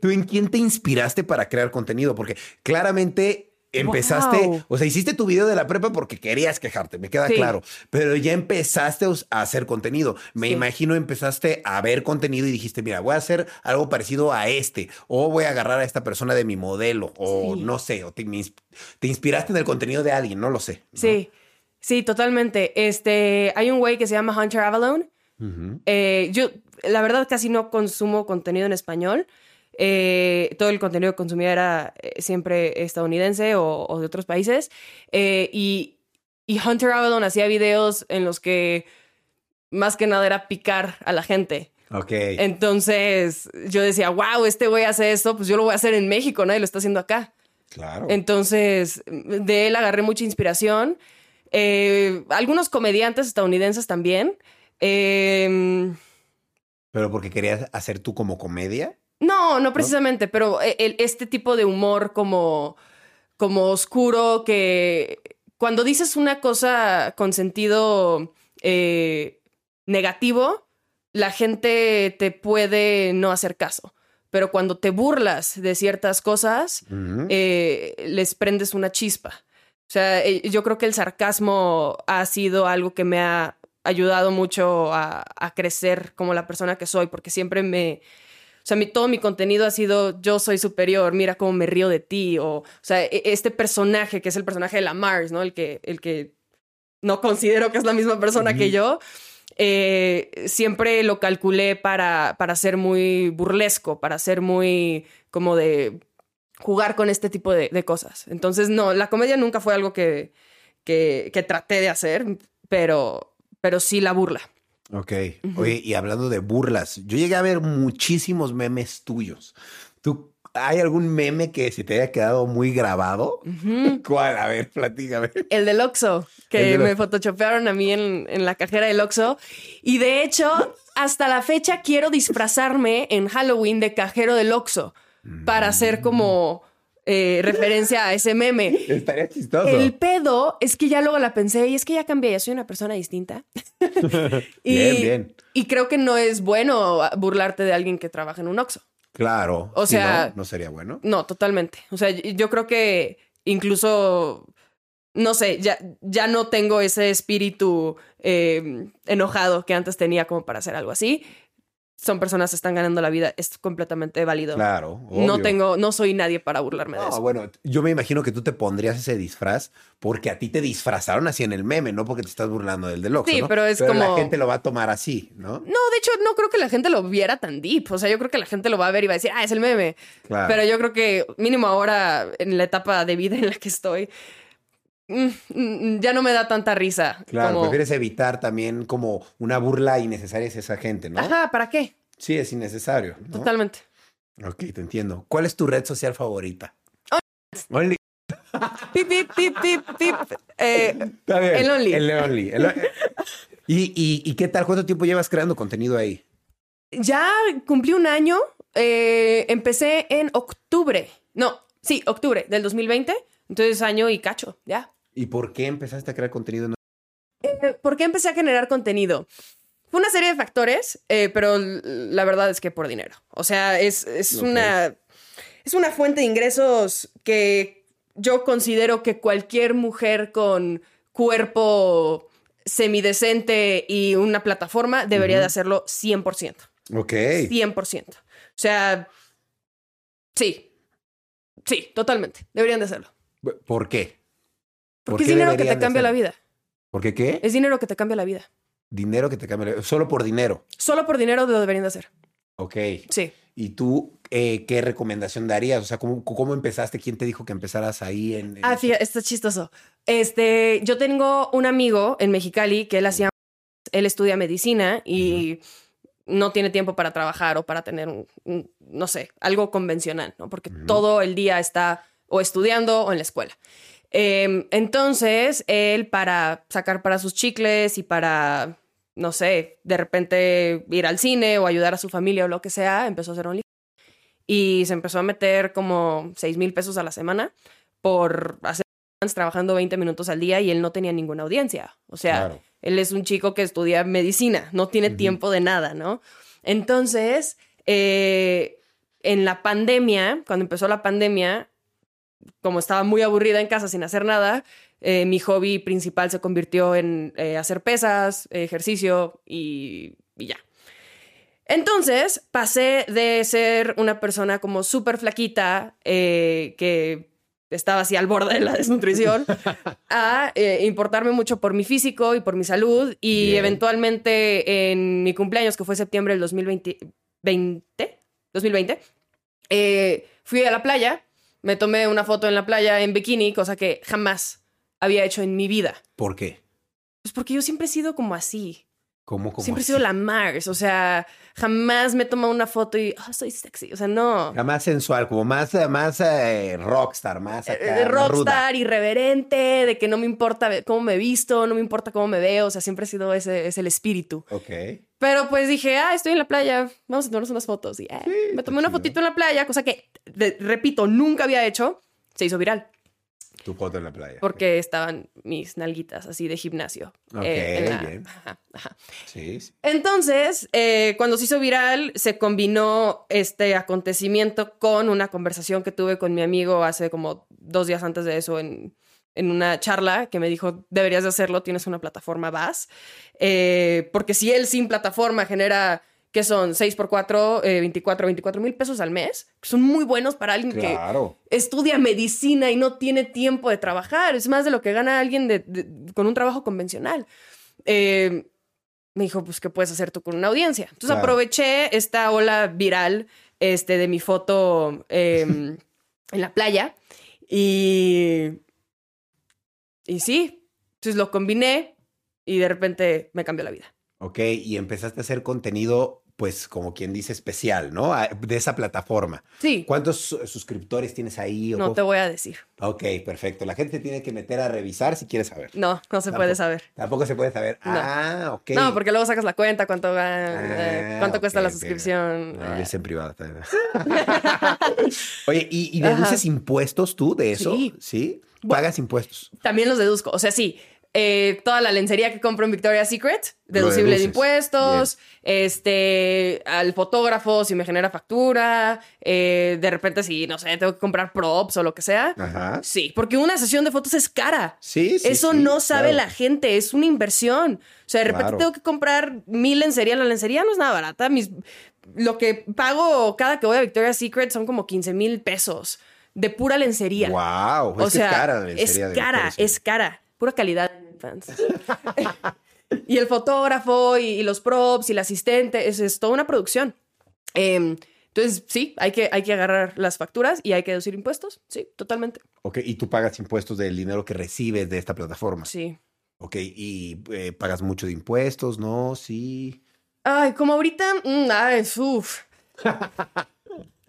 B: ¿Tú en quién te inspiraste para crear contenido? Porque claramente empezaste,
A: Wow.
B: o sea, hiciste tu video de la prepa porque querías quejarte, me queda
A: Sí.
B: claro, pero ya empezaste a hacer contenido. Me
A: Sí.
B: imagino empezaste a ver contenido y dijiste, mira, voy a hacer algo parecido a este, o voy a agarrar a esta persona de mi modelo, o
A: Sí.
B: no sé, o te, inspiraste en el contenido de alguien, no lo sé. ¿no?
A: Sí, sí, totalmente. Este, hay un güey que se llama Hunter Avalone.
B: Ujú.
A: Eh, yo, la verdad, casi no consumo contenido en español. Eh, todo el contenido que consumía era eh, siempre estadounidense o, o de otros países. Eh, y, y Hunter Avalone hacía videos en los que más que nada era picar a la gente.
B: Ok.
A: Entonces yo decía, wow, este güey hace esto, pues yo lo voy a hacer en México, nadie lo está haciendo acá.
B: claro.
A: Entonces, de él agarré mucha inspiración. Eh, algunos comediantes estadounidenses también. Eh,
B: pero porque querías hacer tú como comedia.
A: No, no precisamente, pero e- el- este tipo de humor como, como oscuro que cuando dices una cosa con sentido eh, negativo, la gente te puede no hacer caso. Pero cuando te burlas de ciertas cosas, eh, les prendes una chispa. O sea, eh, yo creo que el sarcasmo ha sido algo que me ha ayudado mucho a, a crecer como la persona que soy, porque siempre me... O sea, mi, todo mi contenido ha sido yo soy superior, mira cómo me río de ti, o, o sea, e- este personaje que es el personaje de la Mars, ¿no? El que, el que no considero que es la misma persona que yo, eh, siempre lo calculé para, para ser muy burlesco, para ser muy como de jugar con este tipo de, de cosas. Entonces, no, la comedia nunca fue algo que, que, que traté de hacer, pero, pero sí la burla.
B: Ok. Oye, y hablando de burlas, yo llegué a ver muchísimos memes tuyos. ¿Tú hay algún meme que se te haya quedado muy grabado? (laughs) ¿Cuál? A ver, platícame.
A: El del Oxxo, que
B: del
A: me photoshopearon a mí en, en la cajera del Oxxo. Y de hecho, hasta la fecha quiero disfrazarme en Halloween de cajero del Oxxo para hacer como eh, referencia a ese meme.
B: Estaría chistoso.
A: El pedo es que ya luego la pensé y es que ya cambié, ya soy una persona distinta. (laughs) y,
B: Bien, bien.
A: Y creo que no es bueno burlarte de alguien que trabaja en un Oxxo.
B: Claro.
A: O
B: si
A: sea-
B: no, no sería bueno.
A: No, totalmente. O sea, yo creo que incluso, no sé, ya, ya no tengo ese espíritu eh, enojado que antes tenía como para hacer algo así. Son personas que están ganando la vida, es completamente válido.
B: Claro.
A: No tengo, no soy nadie para burlarme de eso.
B: bueno, yo me imagino que tú te pondrías ese disfraz porque a ti te disfrazaron así en el meme, no porque te estás burlando del del Oxxo,
A: Sí,
B: ¿no?
A: pero es
B: la
A: como-
B: gente lo va a tomar así, ¿no?
A: No, de hecho, no creo que la gente lo viera tan deep. O sea, yo creo que la gente lo va a ver y va a decir, ah, es el meme.
B: Claro.
A: Pero yo creo que mínimo ahora, en la etapa de vida en la que estoy, ya no me da tanta risa.
B: Claro,
A: como,
B: prefieres evitar también como una burla innecesaria hacia esa gente, ¿no?
A: Ajá, ¿para qué?
B: Sí, es innecesario. ¿no?
A: Totalmente.
B: Ok, te entiendo. ¿Cuál es tu red social favorita? Only.
A: Pip, pip, pip, pip, pip. Eh,
B: Está bien.
A: El Only.
B: El Only. El- ¿Y, y, y qué tal? ¿Cuánto tiempo llevas creando contenido ahí?
A: ya cumplí un año. eh, empecé en octubre. No, sí, octubre del 2020. Entonces, año y cacho, ya.
B: ¿Y por qué empezaste a crear contenido? en-
A: Eh, ¿Por qué empecé a generar contenido? Fue una serie de factores, eh, pero la verdad es que por dinero. O sea, es, es una. Es una fuente de ingresos que yo considero que cualquier mujer con cuerpo semidecente y una plataforma debería de hacerlo 100%.
B: Ok.
A: 100%. O sea, sí. Sí, totalmente. Deberían de hacerlo.
B: ¿Por qué? ¿Por
A: Porque es dinero que te cambia la vida.
B: ¿Por qué qué?
A: Es dinero que te cambia la vida.
B: Dinero que te cambia. la vida. Solo por dinero.
A: Solo por dinero lo deberían de hacer.
B: Ok.
A: Sí.
B: ¿Y tú eh, qué recomendación darías? O sea, ¿cómo, ¿cómo empezaste? ¿Quién te dijo que empezaras ahí en...? en-
A: Ah, fíjate, esto es chistoso. Este, yo tengo un amigo en Mexicali que él hacía, él estudia medicina y no tiene tiempo para trabajar o para tener un, un, no sé, algo convencional, ¿no? Porque todo el día está o estudiando o en la escuela. Eh, entonces, él para sacar para sus chicles y para, no sé, de repente ir al cine o ayudar a su familia o lo que sea, empezó a hacer OnlyFans. Y se empezó a meter como 6 mil pesos a la semana por hacer trabajando 20 minutos al día y él no tenía ninguna audiencia. O sea,
B: Claro.
A: él es un chico que estudia medicina, no tiene tiempo de nada, ¿no? Entonces, eh, en la pandemia, cuando empezó la pandemia, como estaba muy aburrida en casa sin hacer nada, eh, mi hobby principal se convirtió en eh, hacer pesas, ejercicio y, y ya. Entonces pasé de ser una persona como súper flaquita, eh, que estaba así al borde de la (laughs) desnutrición, a eh, importarme mucho por mi físico y por mi salud. Y
B: Bien.
A: eventualmente en mi cumpleaños, que fue septiembre del 2020, 20, 2020 eh, fui a la playa, me tomé una foto en la playa en bikini, cosa que jamás había hecho en mi vida.
B: ¿Por qué?
A: Pues porque yo siempre he sido como así.
B: ¿Cómo, cómo
A: Siempre he sido la Mars. O sea, jamás me he tomado una foto y "Ah, soy sexy. O sea, no.
B: Era Más sensual, como más, eh, más eh, rockstar, más acá,
A: Eh,
B: más ruda.
A: rockstar, irreverente, de que no me importa cómo me visto, no me importa cómo me veo. O sea, siempre ha sido ese, es el espíritu.
B: Ok.
A: Pero pues dije, ah, estoy en la playa, vamos a tomarnos unas fotos. Y eh, me tomé una
B: chido.
A: fotito en la playa, cosa que, de- repito, nunca había hecho. Se hizo viral
B: Tu foto en la playa.
A: porque estaban mis nalguitas así de gimnasio. eh,
B: Ok,
A: la-
B: bien.
A: ajá, ajá.
B: Sí, sí.
A: Entonces, eh, cuando se hizo viral, se combinó este acontecimiento con una conversación que tuve con mi amigo hace como dos días antes de eso en, en una charla que me dijo, deberías de hacerlo, tienes una plataforma, vas. Eh, porque si él sin plataforma genera, que son 6 por 4, 24, 24 mil pesos al mes, que son muy buenos para alguien que estudia medicina y no tiene tiempo de trabajar. Es más de lo que gana alguien de- de- con un trabajo convencional. Eh, me dijo, pues, ¿qué puedes hacer tú con una audiencia? Entonces
B: Claro.
A: aproveché esta ola viral este, de mi foto eh, (laughs) en la playa y, y sí, entonces lo combiné y de repente me cambió la vida.
B: Ok, y empezaste a hacer contenido, pues, como quien dice, especial, ¿no? A- De esa plataforma.
A: Sí,
B: ¿Cuántos su- suscriptores tienes ahí?
A: no te voy a decir.
B: Ok, perfecto. La gente tiene que meter a revisar si quiere saber.
A: No, no se
B: Tampoco.
A: puede saber.
B: Tampoco se puede saber.
A: No.
B: Ah, ok.
A: No, porque luego sacas la cuenta, cuánto, eh,
B: Ah,
A: cuánto cuesta la suscripción.
B: No,
A: eh.
B: es en privado. también. (laughs) Oye, ¿y, y deduces
A: Ajá.
B: impuestos tú de eso?
A: Sí.
B: ¿Sí? Pagas impuestos.
A: También los deduzco. O sea, sí, eh, toda la lencería que compro en Victoria's Secret, deducible de impuestos, este, al fotógrafo si me genera factura, eh, de repente si, no sé, tengo que comprar props o lo que sea.
B: Ajá.
A: Sí, porque una sesión de fotos es cara.
B: Sí, sí.
A: Eso
B: sí,
A: no sabe
B: claro.
A: la gente, es una inversión. O sea, de repente
B: Claro.
A: tengo que comprar mil lencería. La lencería no es nada barata. Mis, lo que pago cada que voy a Victoria's Secret son como 15 mil pesos de pura lencería.
B: Wow.
A: O
B: es que
A: sea,
B: es cara la
A: es
B: lencería de
A: cara, es cara. Pura calidad. (laughs) y el fotógrafo y, y los props y el asistente, es, es toda una producción. Em, entonces, sí, hay que, hay que agarrar las facturas y hay que deducir impuestos. Sí, totalmente.
B: Ok, y tú pagas impuestos del dinero que recibes de esta plataforma.
A: Sí.
B: Ok, y eh, pagas mucho de impuestos, ¿no? Sí.
A: Ay, como ahorita, mm, ay, uff. (laughs)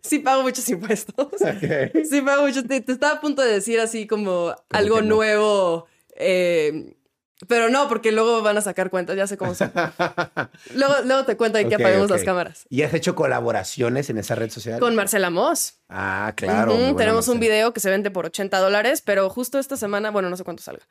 A: Sí pago muchos impuestos. (laughs)
B: Ok.
A: Sí pago muchos. Te, te estaba a punto de decir así como algo
B: no?
A: nuevo. eh, pero no, porque luego van a sacar cuentas, ya sé cómo son. (laughs) luego, luego te cuento de que
B: Ok,
A: apaguemos
B: ok.
A: las cámaras.
B: ¿Y has hecho colaboraciones en esa red social?
A: Con Marcela Moss.
B: Ah, claro.
A: Tenemos un video que se vende por 80 dólares, pero justo esta semana, bueno, no sé cuánto salga.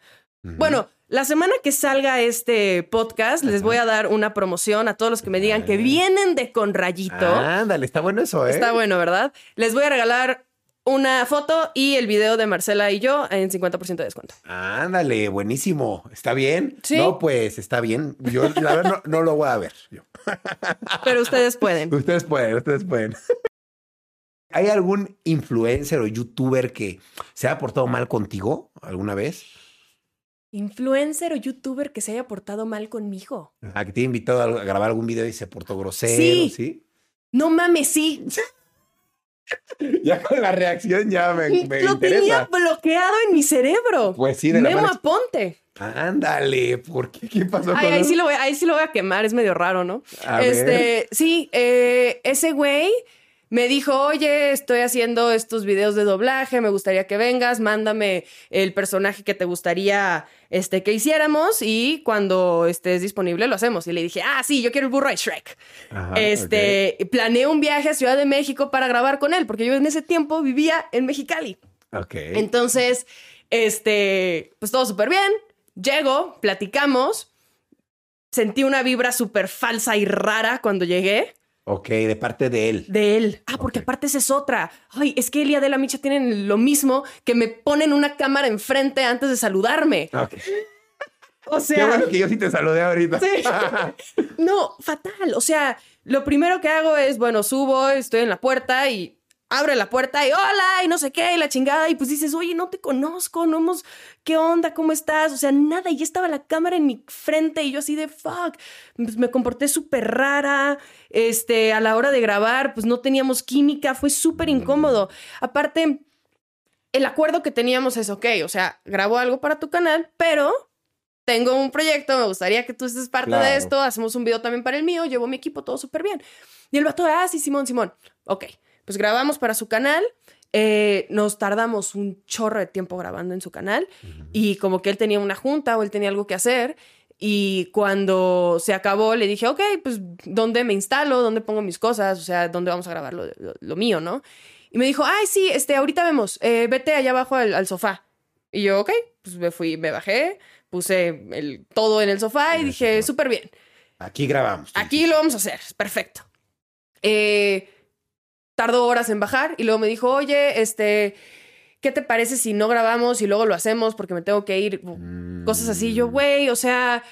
A: Bueno, la semana que salga este podcast, les voy a dar una promoción a todos los que me digan que vienen de con rayito.
B: Ándale, está bueno eso, ¿eh?
A: Está bueno, ¿verdad? Les voy a regalar una foto y el video de Marcela y yo en 50% de descuento.
B: Ándale, buenísimo. ¿Está bien?
A: Sí.
B: No, pues está bien. Yo, la verdad, no, no lo voy a ver. yo.
A: Pero ustedes pueden. (laughs)
B: Ustedes pueden, ustedes pueden. ¿Hay algún influencer o youtuber que se haya portado mal contigo alguna vez?
A: Influencer o youtuber que se haya portado mal conmigo.
B: ¿A que te haya invitado a grabar algún video y se portó grosero?
A: Sí.
B: ¿sí?
A: No mames, sí.
B: Ya con la reacción ya me, me
A: Lo tenía bloqueado en mi cerebro.
B: Pues sí, de la
A: Memo Aponte.
B: Ándale, ¿por qué? ¿Qué pasó
A: Ay,
B: con
A: ahí
B: eso?
A: sí, lo voy, ahí sí lo voy a quemar, es medio raro, ¿no?
B: A
A: este,
B: ver.
A: sí, eh, ese güey me dijo, oye, estoy haciendo estos videos de doblaje, me gustaría que vengas, mándame el personaje que te gustaría este, que hiciéramos y cuando estés disponible lo hacemos. Y le dije, ah, sí, yo quiero el burro de Shrek.
B: Ajá,
A: este, planeé un viaje a Ciudad de México para grabar con él, porque yo en ese tiempo vivía en Mexicali.
B: Ok.
A: Entonces, este, pues todo súper bien. Llego, platicamos. Sentí una vibra súper falsa y rara cuando llegué
B: Ok, de parte de él.
A: de él. Ah, porque aparte esa es otra. Ay, es que él y Adela Micha tienen lo mismo que me ponen una cámara enfrente antes de saludarme.
B: Ok.
A: O
B: Qué
A: sea,
B: bueno que yo sí te saludé ahorita.
A: Sí. (laughs) no, fatal. O sea, lo primero que hago es, bueno, subo, estoy en la puerta y abre la puerta y hola y no sé qué y la chingada y pues dices, oye, no te conozco, no hemos, ¿qué onda? ¿Cómo estás? O sea, nada, y ya estaba la cámara en mi frente y yo así de, fuck, pues me comporté súper rara, este, a la hora de grabar, pues no teníamos química, fue súper incómodo. Aparte, el acuerdo que teníamos es, ok, o sea, grabo algo para tu canal, pero tengo un proyecto, me gustaría que tú estés parte
B: Claro.
A: de esto, hacemos un video también para el mío, llevo mi equipo, todo súper bien. Y el vato, ah, sí, Simón, Simón. Ok, pues grabamos para su canal. eh, nos tardamos un chorro de tiempo grabando en su canal y como que él tenía una junta o él tenía algo que hacer y cuando se acabó le dije, ok, pues ¿dónde me instalo? ¿Dónde pongo mis cosas? O sea, ¿dónde vamos a grabar lo, lo- lo mío, no? Y me dijo, ay, sí, este, ahorita vemos, eh, vete allá abajo al, al sofá. Y yo, ok, pues me fui, me bajé, puse el, todo en el sofá y
B: el
A: dije, súper bien.
B: Aquí grabamos.
A: Aquí lo vamos a hacer, perfecto. Eh, tardó horas en bajar y luego me dijo, oye, este, ¿qué te parece si no grabamos y luego lo hacemos porque me tengo que ir?
B: Mm.
A: Cosas así. Yo, güey, o sea,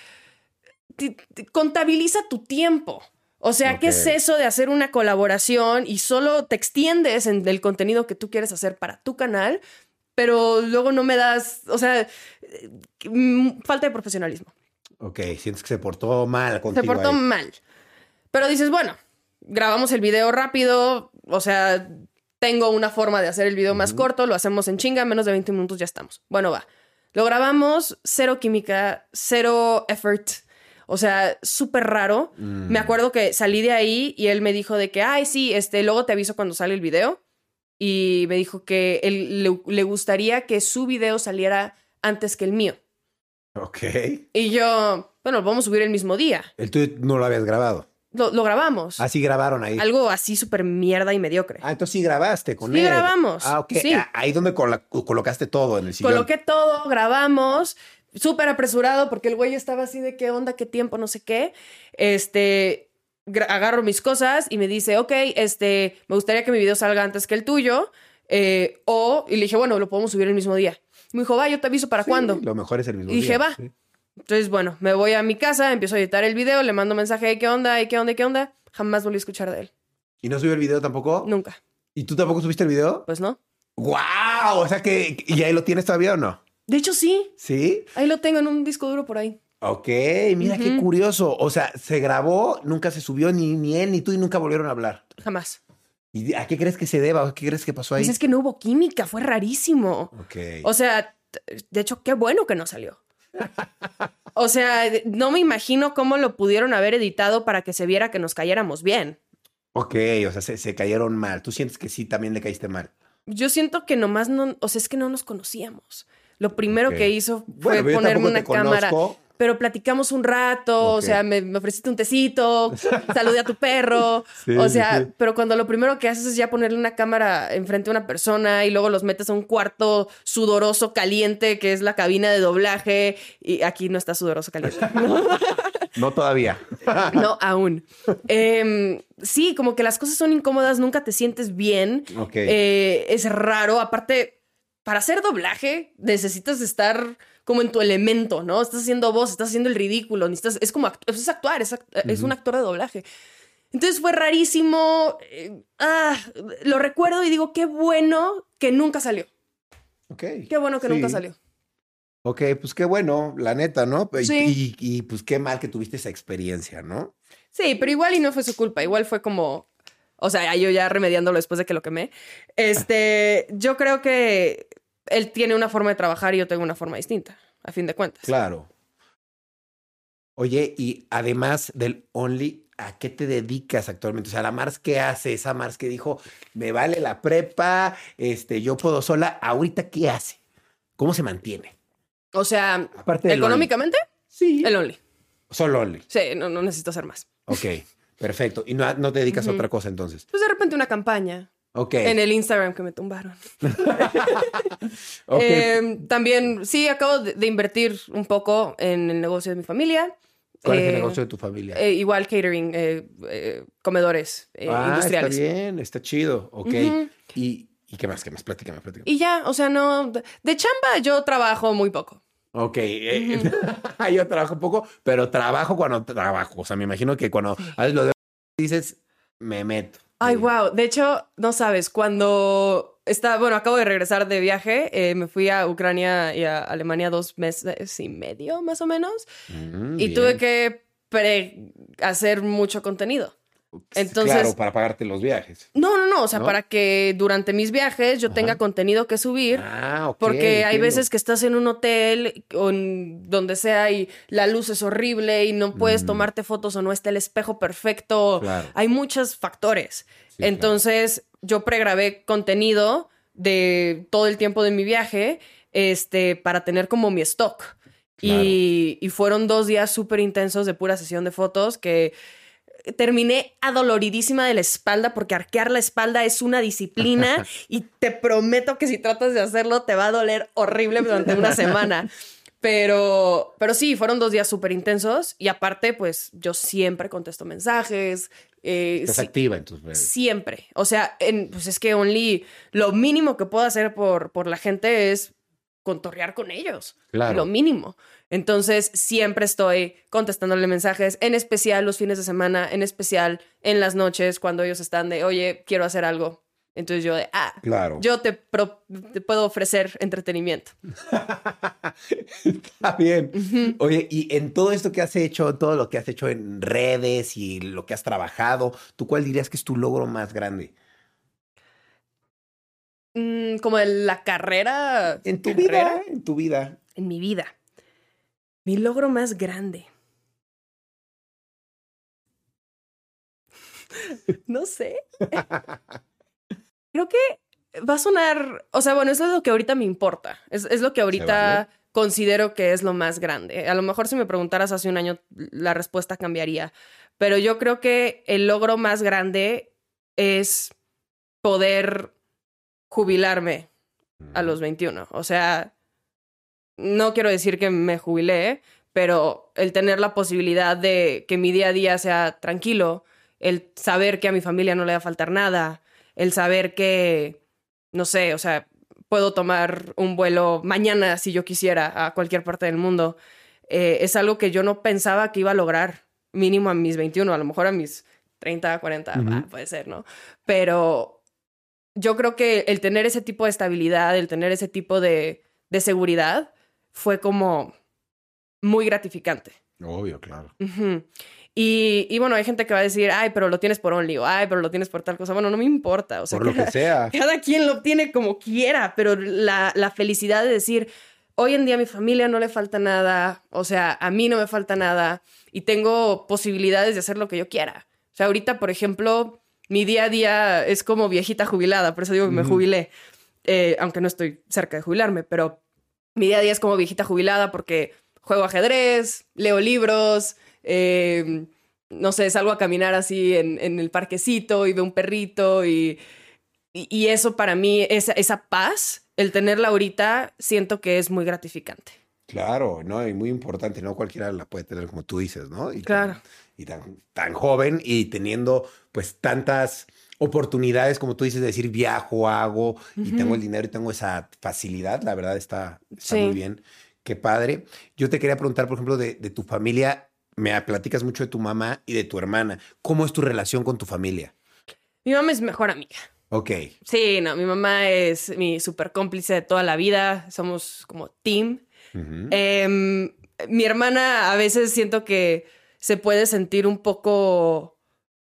A: contabiliza tu tiempo. O sea, ¿qué es eso de hacer una colaboración y solo te extiendes en el contenido que tú quieres hacer para tu canal, pero luego no me das, o sea, mm, falta de profesionalismo.
B: Ok, sientes que se portó mal contigo
A: Se portó
B: ahí.
A: mal. Pero dices, bueno, grabamos el video rápido, o sea, tengo una forma de hacer el video más corto, lo hacemos en chinga, menos de 20 minutos ya estamos. Bueno, va. Lo grabamos, cero química, cero effort. O sea, súper raro.
B: Mm.
A: Me acuerdo que salí de ahí y él me dijo de que, ay, sí, este, luego te aviso cuando sale el video. Y me dijo que él le, le gustaría que su video saliera antes que el mío.
B: Ok.
A: Y yo, bueno, lo vamos a subir el mismo día.
B: El tuyo no lo habías grabado.
A: Lo, lo grabamos.
B: Así grabaron ahí.
A: Algo así súper mierda y mediocre.
B: Ah, entonces sí grabaste con
A: Sí
B: él.
A: grabamos,
B: Ah, ok.
A: sí.
B: Ah, Ahí donde colocaste todo en el sillón.
A: Coloqué todo, grabamos, súper apresurado porque el güey estaba así de qué onda, qué tiempo, no sé qué. Este, agarro mis cosas y me dice, ok, este, me gustaría que mi video salga antes que el tuyo. eh, o, y le dije, bueno, lo podemos subir el mismo día. Me dijo, va, yo te aviso para
B: Sí,
A: cuándo.
B: Lo mejor es el mismo
A: Y dije,
B: día,
A: va.
B: sí.
A: Entonces, bueno, me voy a mi casa, empiezo a editar el video, le mando mensaje de qué onda, qué onda, qué onda. Jamás volví a escuchar de él.
B: ¿Y no subió el video tampoco?
A: Nunca.
B: ¿Y tú tampoco subiste el video?
A: Pues no.
B: ¡Guau! O sea que, ¿y ahí lo tienes todavía o no?
A: De hecho, sí.
B: ¿Sí?
A: Ahí lo tengo en un disco duro por ahí.
B: Ok, mira qué curioso. O sea, se grabó, nunca se subió ni, ni él ni tú y nunca volvieron a hablar.
A: Jamás.
B: ¿Y a qué crees que se deba? ¿O ¿Qué crees que pasó ahí?
A: Pues es que no hubo química, fue rarísimo.
B: Ok.
A: O sea, de hecho, qué bueno que no salió. O sea, no me imagino cómo lo pudieron haber editado para que se viera que nos cayéramos bien.
B: Ok, o sea, se, se cayeron mal. ¿Tú sientes que sí también le caíste mal?
A: Yo siento que nomás no, o sea, es que no nos conocíamos. Lo primero que hizo fue
B: Bueno,
A: ponerme una cámara.
B: conozco.
A: Pero platicamos un rato, o sea, me, me ofreciste un tecito, (laughs) saludé a tu perro.
B: Sí,
A: o sea,
B: sí.
A: pero cuando lo primero que haces es ya ponerle una cámara enfrente a una persona y luego los metes a un cuarto sudoroso, caliente, que es la cabina de doblaje. Y aquí no está sudoroso, caliente. (laughs)
B: No todavía.
A: No, aún. Em, sí, como que las cosas son incómodas, nunca te sientes bien.
B: Ok.
A: Eh, es raro. Aparte, para hacer doblaje necesitas estar como en tu elemento, ¿no? Estás haciendo voz, estás haciendo el ridículo, necesitas, es como act- es actuar, es, act- es un actor de doblaje. Entonces fue rarísimo. eh, ah, lo recuerdo y digo, qué bueno que nunca salió.
B: Ok.
A: Qué bueno que
B: Sí.
A: nunca salió.
B: Ok, pues qué bueno, la neta, ¿no? Y,
A: Sí.
B: y, y, pues qué mal que tuviste esa experiencia, ¿no?
A: Sí, pero igual y no fue su culpa, igual fue como, o sea, yo ya remediándolo después de que lo quemé. Este, yo creo que él tiene una forma de trabajar y yo tengo una forma distinta, a fin de cuentas.
B: Claro. Oye, y además del Only, ¿a qué te dedicas actualmente? O sea, la Mars, ¿qué hace? Esa Mars que dijo, me vale la prepa, este, yo puedo sola. ¿Ahorita qué hace? ¿Cómo se mantiene?
A: O sea,
B: Aparte
A: económicamente.
B: Sí.
A: el only.
B: Solo Only.
A: Sí, no, no necesito hacer más.
B: Ok, perfecto. ¿Y no, no te dedicas a otra cosa entonces?
A: Pues de repente una campaña
B: Ok.
A: en el Instagram que me tumbaron. (laughs)
B: ok.
A: Eh, también, sí, acabo de, de invertir un poco en el negocio de mi familia.
B: ¿Cuál es el
A: Eh,
B: negocio de tu familia?
A: eh, igual catering, eh, comedores
B: ah,
A: industriales.
B: está bien, está chido. Ok. ¿Y, ¿Y qué más? ¿Qué más? Platícame, platícame.
A: Y ya, o sea, no. De, chamba yo trabajo muy poco.
B: Ok, eh, (laughs) yo trabajo poco, pero trabajo cuando trabajo. O sea, me imagino que cuando haces lo de dices, me meto.
A: Ay, wow. De hecho, no sabes, cuando está, bueno, acabo de regresar de viaje, eh, me fui a Ucrania y a Alemania dos meses y medio, más o menos,
B: Mm,
A: y
B: bien.
A: tuve que pre- hacer mucho contenido. Entonces-
B: Claro, para pagarte los viajes.
A: No, no, no, o sea,
B: ¿No?
A: para que durante mis viajes yo tenga contenido que subir.
B: Ah, ok.
A: Porque hay veces que estás en un hotel o en donde sea y la luz es horrible y no puedes
B: Mm.
A: tomarte fotos o no está el espejo perfecto.
B: Claro.
A: Hay muchos factores.
B: Sí,
A: Entonces, yo pregrabé contenido de todo el tiempo de mi viaje este, para tener como mi stock. Y, y fueron dos días súper intensos de pura sesión de fotos que terminé adoloridísima de la espalda porque arquear la espalda es una disciplina (laughs) y te prometo que si tratas de hacerlo te va a doler horrible durante una semana. Pero, pero sí, fueron dos días súper intensos y aparte, pues yo siempre contesto mensajes. eh,
B: Estás
A: sí-
B: activa en tus redes.
A: Siempre. O sea, en- pues es que Only, lo mínimo que puedo hacer por, por la gente es contorrear con ellos.
B: Claro.
A: Lo mínimo. Entonces, siempre estoy contestándole mensajes, en especial los fines de semana, en especial en las noches, cuando ellos están de, oye, quiero hacer algo. Entonces yo de, ah,
B: Claro.
A: yo te, pro- te puedo ofrecer entretenimiento. (laughs)
B: Está bien. Oye, y en todo esto que has hecho, todo lo que has hecho en redes y lo que has trabajado, ¿tú cuál dirías que es tu logro más grande?
A: Mm, como en la carrera.
B: En tu
A: ¿Carrera?
B: vida, en tu vida.
A: en mi vida. Mi logro más grande. (laughs) No sé. Creo que va a sonar, o sea, bueno, eso es lo que ahorita me importa. Es, es lo que ahorita considero que es lo más grande. A lo mejor si me preguntaras hace un año, la respuesta cambiaría. Pero yo creo que el logro más grande es poder jubilarme a los 21. O sea, no quiero decir que me jubilé, pero el tener la posibilidad de que mi día a día sea tranquilo, el saber que a mi familia no le va a faltar nada, el saber que, no sé, o sea, puedo tomar un vuelo mañana si yo quisiera a cualquier parte del mundo, eh, es algo que yo no pensaba que iba a lograr, mínimo a mis 21, a lo mejor a mis 30, 40, ah, puede ser, ¿no? Pero yo creo que el tener ese tipo de estabilidad, el tener ese tipo de, de seguridad, fue como muy gratificante.
B: Obvio, claro.
A: y, y, bueno, hay gente que va a decir, ay, pero lo tienes por Only, o ay, pero lo tienes por tal cosa. Bueno, no me importa. O sea,
B: por lo que sea. (laughs)
A: Cada quien lo tiene como quiera, pero la, la felicidad de decir, hoy en día a mi familia no le falta nada, o sea, a mí no me falta nada y tengo posibilidades de hacer lo que yo quiera. O sea, ahorita, por ejemplo, mi día a día es como viejita jubilada, por eso digo que me jubilé, eh, aunque no estoy cerca de jubilarme, pero mi día a día es como viejita jubilada porque juego ajedrez, leo libros, eh, no sé, salgo a caminar así en, el parquecito y veo un perrito y, y, eso para mí, esa, esa paz, el tenerla ahorita, siento que es muy gratificante.
B: Claro, ¿no? Y muy importante, no cualquiera la puede tener como tú dices, ¿no? Y
A: claro.
B: Y tan, tan joven y teniendo pues tantas oportunidades, como tú dices, de decir viajo, hago y tengo el dinero y tengo esa facilidad, la verdad está, muy bien. Qué padre. Yo te quería preguntar, por ejemplo, de, tu familia, me platicas mucho de tu mamá y de tu hermana. ¿Cómo es tu relación con tu familia?
A: Mi mamá es mejor amiga.
B: Ok.
A: Sí, no, mi mamá es mi súper cómplice de toda la vida. Somos como team. Em, mi hermana a veces siento que se puede sentir un poco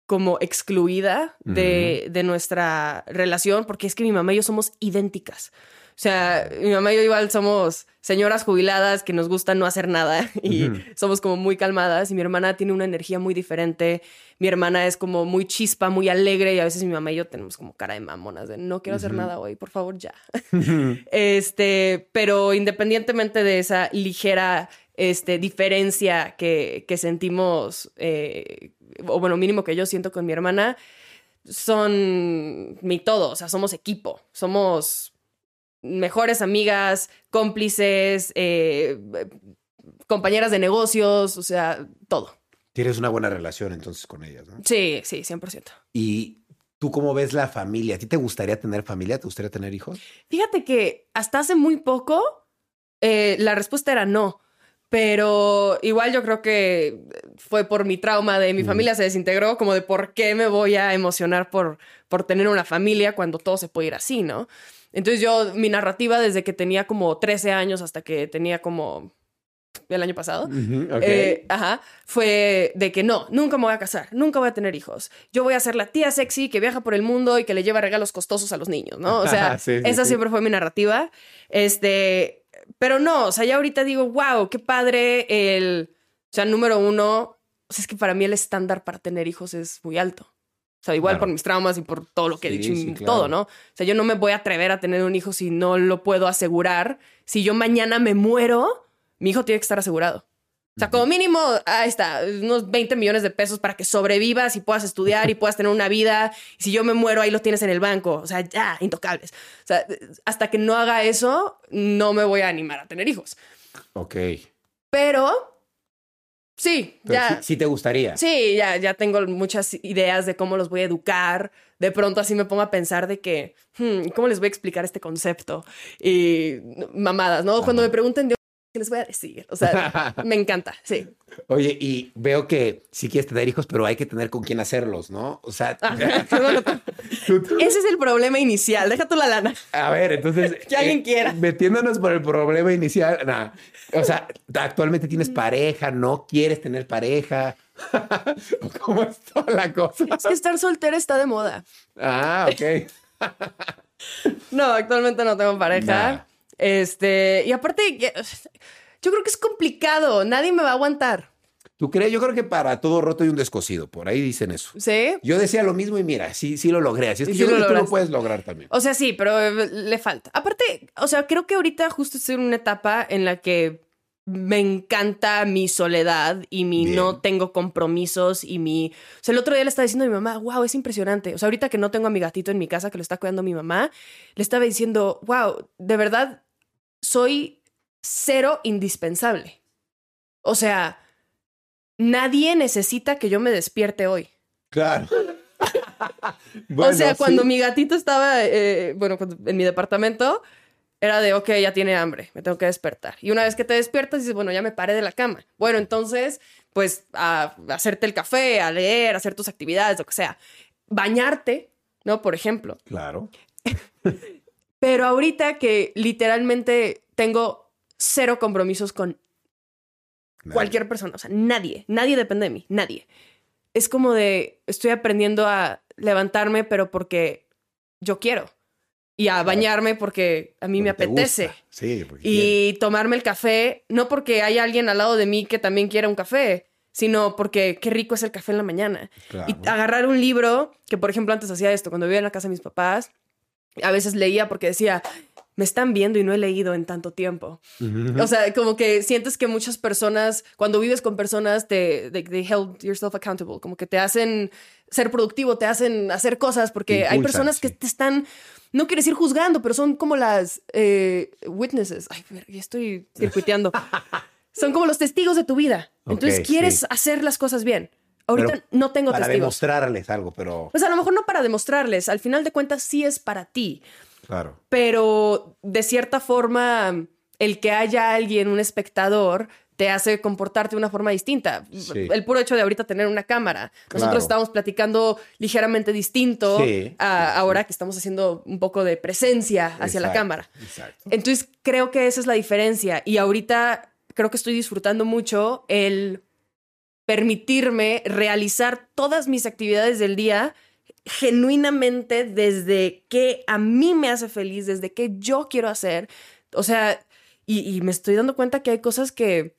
A: como excluida de, de, nuestra relación, porque es que mi mamá y yo somos idénticas. O sea, mi mamá y yo igual somos señoras jubiladas que nos gusta no hacer nada (laughs) y somos como muy calmadas y mi hermana tiene una energía muy diferente. Mi hermana es como muy chispa, muy alegre y a veces mi mamá y yo tenemos como cara de mamonas de no quiero hacer nada hoy, por favor ya. (laughs) este, pero independientemente de esa ligera este, diferencia que, que sentimos eh, o bueno, mínimo que yo siento con mi hermana, son mi todo, o sea, somos equipo, somos mejores amigas, cómplices, eh, compañeras de negocios, o sea, todo.
B: Tienes una buena relación entonces con ellas, ¿no?
A: Sí, sí, 100%.
B: ¿Y tú cómo ves la familia? ¿A ti te gustaría tener familia? ¿Te gustaría tener hijos?
A: Fíjate que hasta hace muy poco eh, la respuesta era no. Pero igual yo creo que fue por mi trauma de mi familia se desintegró, como de por qué me voy a emocionar por, por tener una familia cuando todo se puede ir así, ¿no? Entonces yo, mi narrativa desde que tenía como 13 años hasta que tenía como el año pasado, eh, ajá, fue de que no, nunca me voy a casar, nunca voy a tener hijos. Yo voy a ser la tía sexy que viaja por el mundo y que le lleva regalos costosos a los niños, ¿no? O sea, (laughs) esa siempre fue mi narrativa. Este, pero no, o sea, ya ahorita digo, wow, qué padre el, o sea, número uno, o sea, es que para mí el estándar para tener hijos es muy alto. O sea, igual por mis traumas y por todo lo que he dicho y todo, ¿no? O sea, yo no me voy a atrever a tener un hijo si no lo puedo asegurar. Si yo mañana me muero, mi hijo tiene que estar asegurado. O sea, como mínimo, ahí está, unos 20 millones de pesos para que sobrevivas y puedas estudiar y puedas tener una vida. Y si yo me muero, ahí lo tienes en el banco. O sea, ya, intocables. O sea, hasta que no haga eso, no me voy a animar a tener hijos.
B: Ok.
A: Pero sí, ya.
B: Sí, te gustaría.
A: Sí, ya, ya tengo muchas ideas de cómo los voy a educar. De pronto así me pongo a pensar de que, hmm, ¿cómo les voy a explicar este concepto? Y mamadas, ¿no? Cuando me pregunten, les voy a decir? O sea, (laughs) me encanta, sí.
B: Oye, y veo que sí quieres tener hijos, pero hay que tener con quién hacerlos, ¿no? O sea, ah, (laughs)
A: ese es el problema inicial. Deja tú la lana.
B: A ver, entonces. (laughs)
A: que alguien eh, quiera.
B: Metiéndonos por el problema inicial. Nah. O sea, actualmente tienes pareja, no quieres tener pareja. ¿Cómo es toda la cosa?
A: Es que estar soltera está de moda.
B: Ah, ok.
A: no, actualmente no tengo pareja. Este, y aparte, yo creo que es complicado, nadie me va a aguantar.
B: ¿Tú crees? Yo creo que para todo roto hay un descosido, por ahí dicen eso.
A: ¿Sí?
B: Yo decía lo mismo y mira, sí, sí lo logré. Así es que yo creo que tú lo puedes lograr también.
A: O sea, sí, pero eh, le falta. Aparte, o sea, creo que ahorita justo estoy en una etapa en la que me encanta mi soledad y mi no tengo compromisos y mi... O sea, el otro día le estaba diciendo a mi mamá, wow, es impresionante. O sea, ahorita que no tengo a mi gatito en mi casa que lo está cuidando mi mamá, le estaba diciendo, wow, de verdad soy cero indispensable. O sea, nadie necesita que yo me despierte hoy.
B: Claro. (laughs)
A: o sea, cuando mi gatito estaba, eh, bueno, en mi departamento, era de, ok, ya tiene hambre, me tengo que despertar. Y una vez que te despiertas, dices, bueno, ya me paré de la cama. Bueno, entonces, pues, a hacerte el café, a leer, a hacer tus actividades, lo que sea. Bañarte, ¿no? Por ejemplo.
B: Claro. (laughs)
A: Pero ahorita que literalmente tengo cero compromisos con cualquier persona, o sea, nadie, nadie depende de mí, nadie. Es como de, estoy aprendiendo a levantarme, pero porque yo quiero y a bañarme porque a mí me apetece.
B: Sí,
A: y tomarme el café, no porque hay alguien al lado de mí que también quiera un café, sino porque qué rico es el café en la mañana. Y agarrar un libro, que por ejemplo antes hacía esto, cuando vivía en la casa de mis papás, a veces leía porque decía, me están viendo y no he leído en tanto tiempo. O sea, como que sientes que muchas personas, cuando vives con personas, te they, held yourself accountable, como que te hacen ser productivo, te hacen hacer cosas, porque hay personas que te están no quiero decir juzgando, pero son como las eh, witnesses. Ay, ya estoy (laughs) circuiteando. son como los testigos de tu vida. Entonces quieres hacer las cosas bien. Ahorita no tengo
B: para
A: testigos.
B: Demostrarles algo, pero.
A: Pues a lo mejor no para demostrarles. Al final de cuentas, sí es para ti.
B: Claro.
A: Pero de cierta forma, el que haya alguien, un espectador, te hace comportarte de una forma distinta. El puro hecho de ahorita tener una cámara. Nosotros estamos platicando ligeramente distinto a ahora que estamos haciendo un poco de presencia hacia la cámara. Entonces creo que esa es la diferencia. Y ahorita creo que estoy disfrutando mucho el permitirme realizar todas mis actividades del día genuinamente desde que a mí me hace feliz, desde que yo quiero hacer. O sea, y me estoy dando cuenta que hay cosas que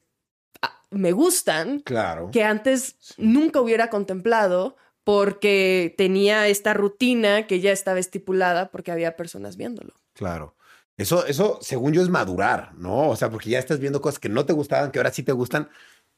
A: me gustan,
B: claro.
A: que antes nunca hubiera contemplado porque tenía esta rutina que ya estaba estipulada porque había personas viéndolo.
B: Claro. Eso, eso, según yo, es madurar, ¿no? O sea, porque ya estás viendo cosas que no te gustaban, que ahora sí te gustan.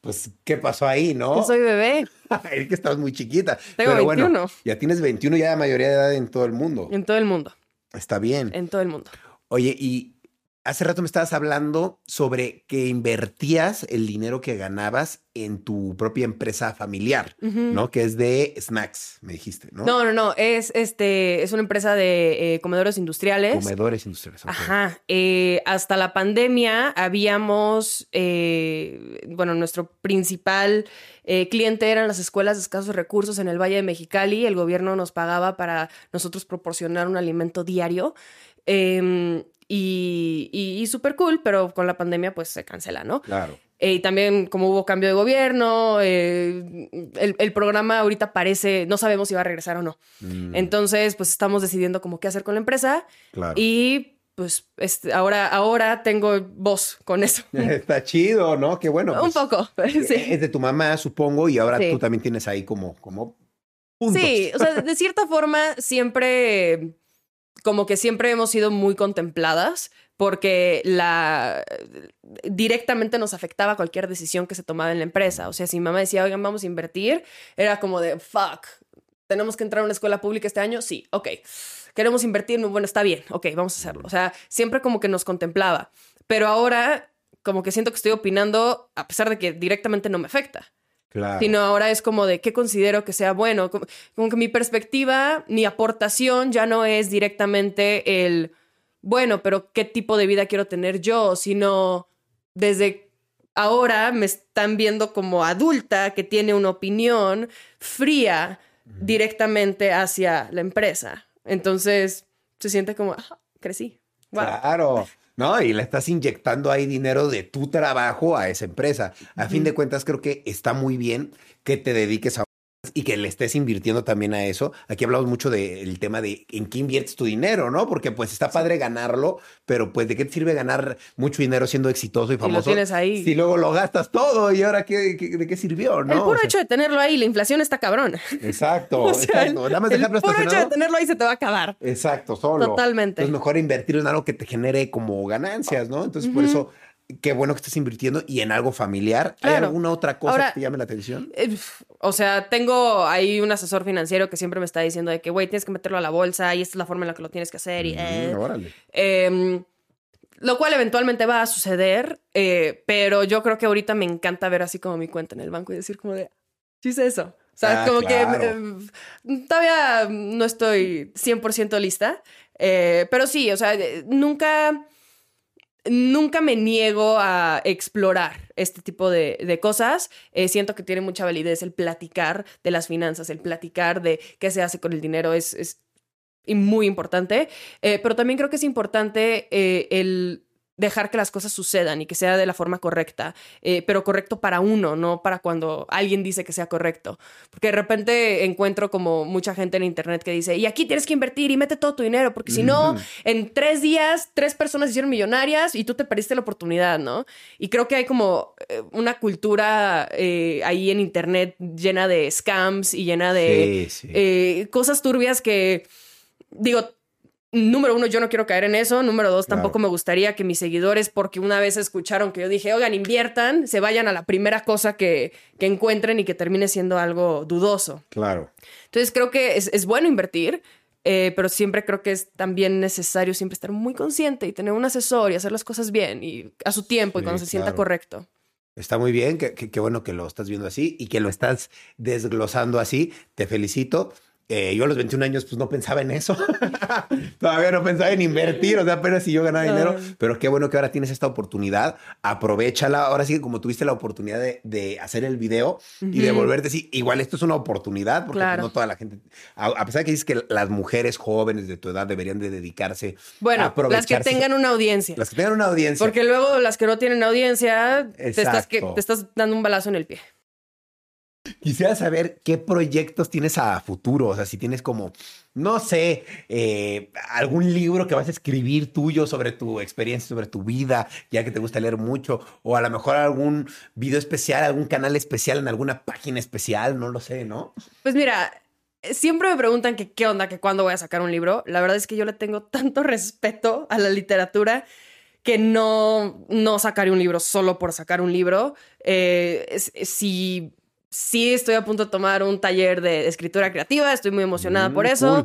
B: Pues, ¿qué pasó ahí, no?
A: Yo soy bebé. (laughs)
B: es que estabas muy chiquita.
A: Tengo Pero 21.
B: Bueno, ya tienes 21, ya de mayoría de edad en todo el mundo.
A: En todo el mundo.
B: Está bien.
A: En todo el mundo.
B: Oye, y Hace rato me estabas hablando sobre que invertías el dinero que ganabas en tu propia empresa familiar, ¿no? Que es de snacks, me dijiste, ¿no?
A: No, no, no. Es este, es una empresa de eh, comedores industriales.
B: Comedores industriales.
A: Ajá. Eh, hasta la pandemia habíamos, eh, bueno, nuestro principal cliente eran las escuelas de escasos recursos en el Valle de Mexicali. El gobierno nos pagaba para nosotros proporcionar un alimento diario. Em, y, y, súper cool, pero con la pandemia pues se cancela, ¿no?
B: Claro.
A: Eh, y también como hubo cambio de gobierno, eh, el, programa ahorita parece, no sabemos si va a regresar o no. Mm. Entonces, pues estamos decidiendo como qué hacer con la empresa.
B: Claro.
A: Y pues este, ahora, ahora tengo voz con eso. (laughs)
B: Está chido, ¿no? Qué bueno.
A: Un
B: pues,
A: poco, (laughs) sí.
B: Es de tu mamá, supongo, y ahora tú también tienes ahí como, como puntos.
A: Sí, o sea, de (laughs) cierta forma siempre como que siempre hemos sido muy contempladas porque la directamente nos afectaba cualquier decisión que se tomaba en la empresa. O sea, si mi mamá decía, oigan, vamos a invertir, era como de, fuck, tenemos que entrar a una escuela pública este año, sí, ok. Queremos invertir, bueno, está bien, ok, vamos a hacerlo. O sea, siempre como que nos contemplaba. Pero ahora, como que siento que estoy opinando a pesar de que directamente no me afecta. Sino ahora es como de qué considero que sea bueno. Como, que mi perspectiva, mi aportación ya no es directamente el, bueno, pero qué tipo de vida quiero tener yo, sino desde ahora me están viendo como adulta que tiene una opinión fría directamente hacia la empresa. Entonces se siente como, ah, crecí.
B: Claro. ¿No? Y le estás inyectando ahí dinero de tu trabajo a esa empresa. A fin de cuentas, creo que está muy bien que te dediques a y que le estés invirtiendo también a eso. Aquí hablamos mucho del tema de en qué inviertes tu dinero, ¿no? Porque pues está padre ganarlo, pero pues de qué te sirve ganar mucho dinero siendo exitoso y famoso.
A: lo tienes ahí.
B: Si luego lo gastas todo y ahora qué, de qué sirvió, ¿no?
A: El puro hecho de tenerlo ahí, la inflación está cabrón.
B: Exacto, (laughs) exacto.
A: Nada más el puro hecho de tenerlo ahí se te va a acabar.
B: Exacto, solo.
A: Totalmente.
B: Es mejor invertir en algo que te genere como ganancias, ¿no? Entonces por eso qué bueno que estés invirtiendo y en algo familiar. ¿Hay alguna otra cosa que te llame la atención?
A: Eh, o sea, tengo ahí un asesor financiero que siempre me está diciendo de que, güey, tienes que meterlo a la bolsa y esta es la forma en la que lo tienes que hacer. Y, mm,
B: eh,
A: em, lo cual eventualmente va a suceder, eh, pero yo creo que ahorita me encanta ver así como mi cuenta en el banco y decir como de, sí es eso. O sea,
B: Ah,
A: como
B: claro.
A: que todavía no estoy 100% lista, pero sí, o sea, nunca, nunca me niego a explorar este tipo de, de cosas. Eh, siento que tiene mucha validez el platicar de las finanzas, el platicar de qué se hace con el dinero es, es muy importante, Eh, pero también creo que es importante eh, el dejar que las cosas sucedan y que sea de la forma correcta, eh, pero correcto para uno, no para cuando alguien dice que sea correcto. Porque de repente encuentro como mucha gente en internet que dice, y aquí tienes que invertir y mete todo tu dinero, porque si no, en tres días, tres personas hicieron millonarias y tú te perdiste la oportunidad, ¿no? Y creo que hay como eh, una cultura eh, ahí en internet llena de scams y llena de
B: Sí, sí.
A: eh, cosas turbias que, digo, número uno, yo no quiero caer en eso. Número dos,
B: Claro.
A: tampoco me gustaría que mis seguidores, porque una vez escucharon que yo dije, oigan, inviertan, se vayan a la primera cosa que, que encuentren y que termine siendo algo dudoso.
B: Claro.
A: Entonces creo que es, es bueno invertir, eh, pero siempre creo que es también necesario siempre estar muy consciente y tener un asesor y hacer las cosas bien y a su tiempo y cuando se sienta correcto.
B: Está muy bien, qué bueno que lo estás viendo así y que lo estás desglosando así. Te felicito. Eh, yo a los 21 años pues no pensaba en eso. (laughs) Todavía no pensaba en invertir, o sea, apenas si yo ganaba dinero. Pero qué bueno que ahora tienes esta oportunidad. Aprovechala. Ahora sí que como tuviste la oportunidad de, de hacer el video y de volverte así, igual esto es una oportunidad porque pues, no toda la gente, a, a pesar de que dices que las mujeres jóvenes de tu edad deberían de dedicarse a
A: Bueno, las que
B: aprovecharse-
A: tengan una audiencia.
B: las que tengan una audiencia.
A: Porque luego las que no tienen audiencia, te estás, que, te estás dando un balazo en el pie.
B: Quisiera saber qué proyectos tienes a futuro, o sea, si tienes como, no sé, eh, algún libro que vas a escribir tuyo sobre tu experiencia, sobre tu vida, ya que te gusta leer mucho, o a lo mejor algún video especial, algún canal especial en alguna página especial, no lo sé, ¿no?
A: Pues mira, siempre me preguntan que qué onda, que cuándo voy a sacar un libro. La verdad es que yo le tengo tanto (laughs) respeto a la literatura que no, no sacaré un libro solo por sacar un libro. Eh, si, si estoy a punto de tomar un taller de escritura creativa, estoy muy emocionada
B: Mm,
A: por eso,
B: cool.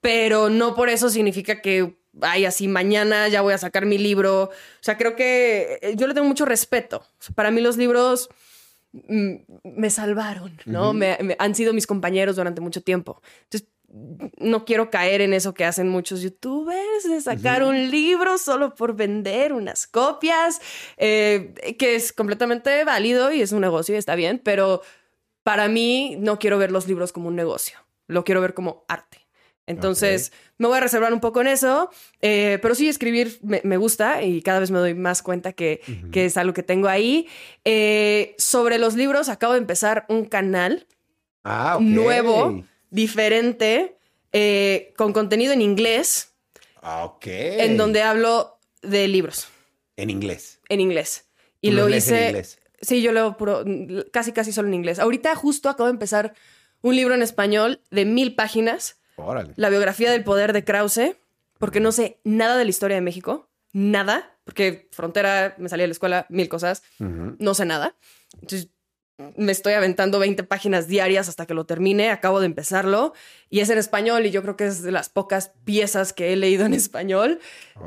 A: pero no por eso significa que, ay, así mañana ya voy a sacar mi libro. O sea, creo que eh, yo le tengo mucho respeto. O sea, para mí los libros mm, me salvaron, ¿no? Me- han sido mis compañeros durante mucho tiempo. Entonces, no quiero caer en eso que hacen muchos youtubers, de sacar un libro solo por vender unas copias, eh, que es completamente válido y es un negocio y está bien, pero para mí no quiero ver los libros como un negocio, lo quiero ver como arte. Entonces, me voy a reservar un poco en eso, eh, pero sí escribir me, me gusta y cada vez me doy más cuenta que, que es algo que tengo ahí. Eh, sobre los libros, acabo de empezar un canal
B: Ah,
A: nuevo, diferente, eh, con contenido en inglés,
B: Ah, Ok.
A: en donde hablo de libros
B: En inglés.
A: en inglés. Y lo
B: en
A: hice.
B: inglés.
A: Sí, yo leo puro, casi, casi solo en inglés. Ahorita justo acabo de empezar un libro en español de mil páginas,
B: Órale.
A: la biografía del poder de Krause, porque no sé nada de la historia de México, nada, porque frontera, me salí de la escuela, mil cosas, no sé nada. Entonces, me estoy aventando 20 páginas diarias hasta que lo termine. Acabo de empezarlo y es en español y yo creo que es de las pocas piezas que he leído en español.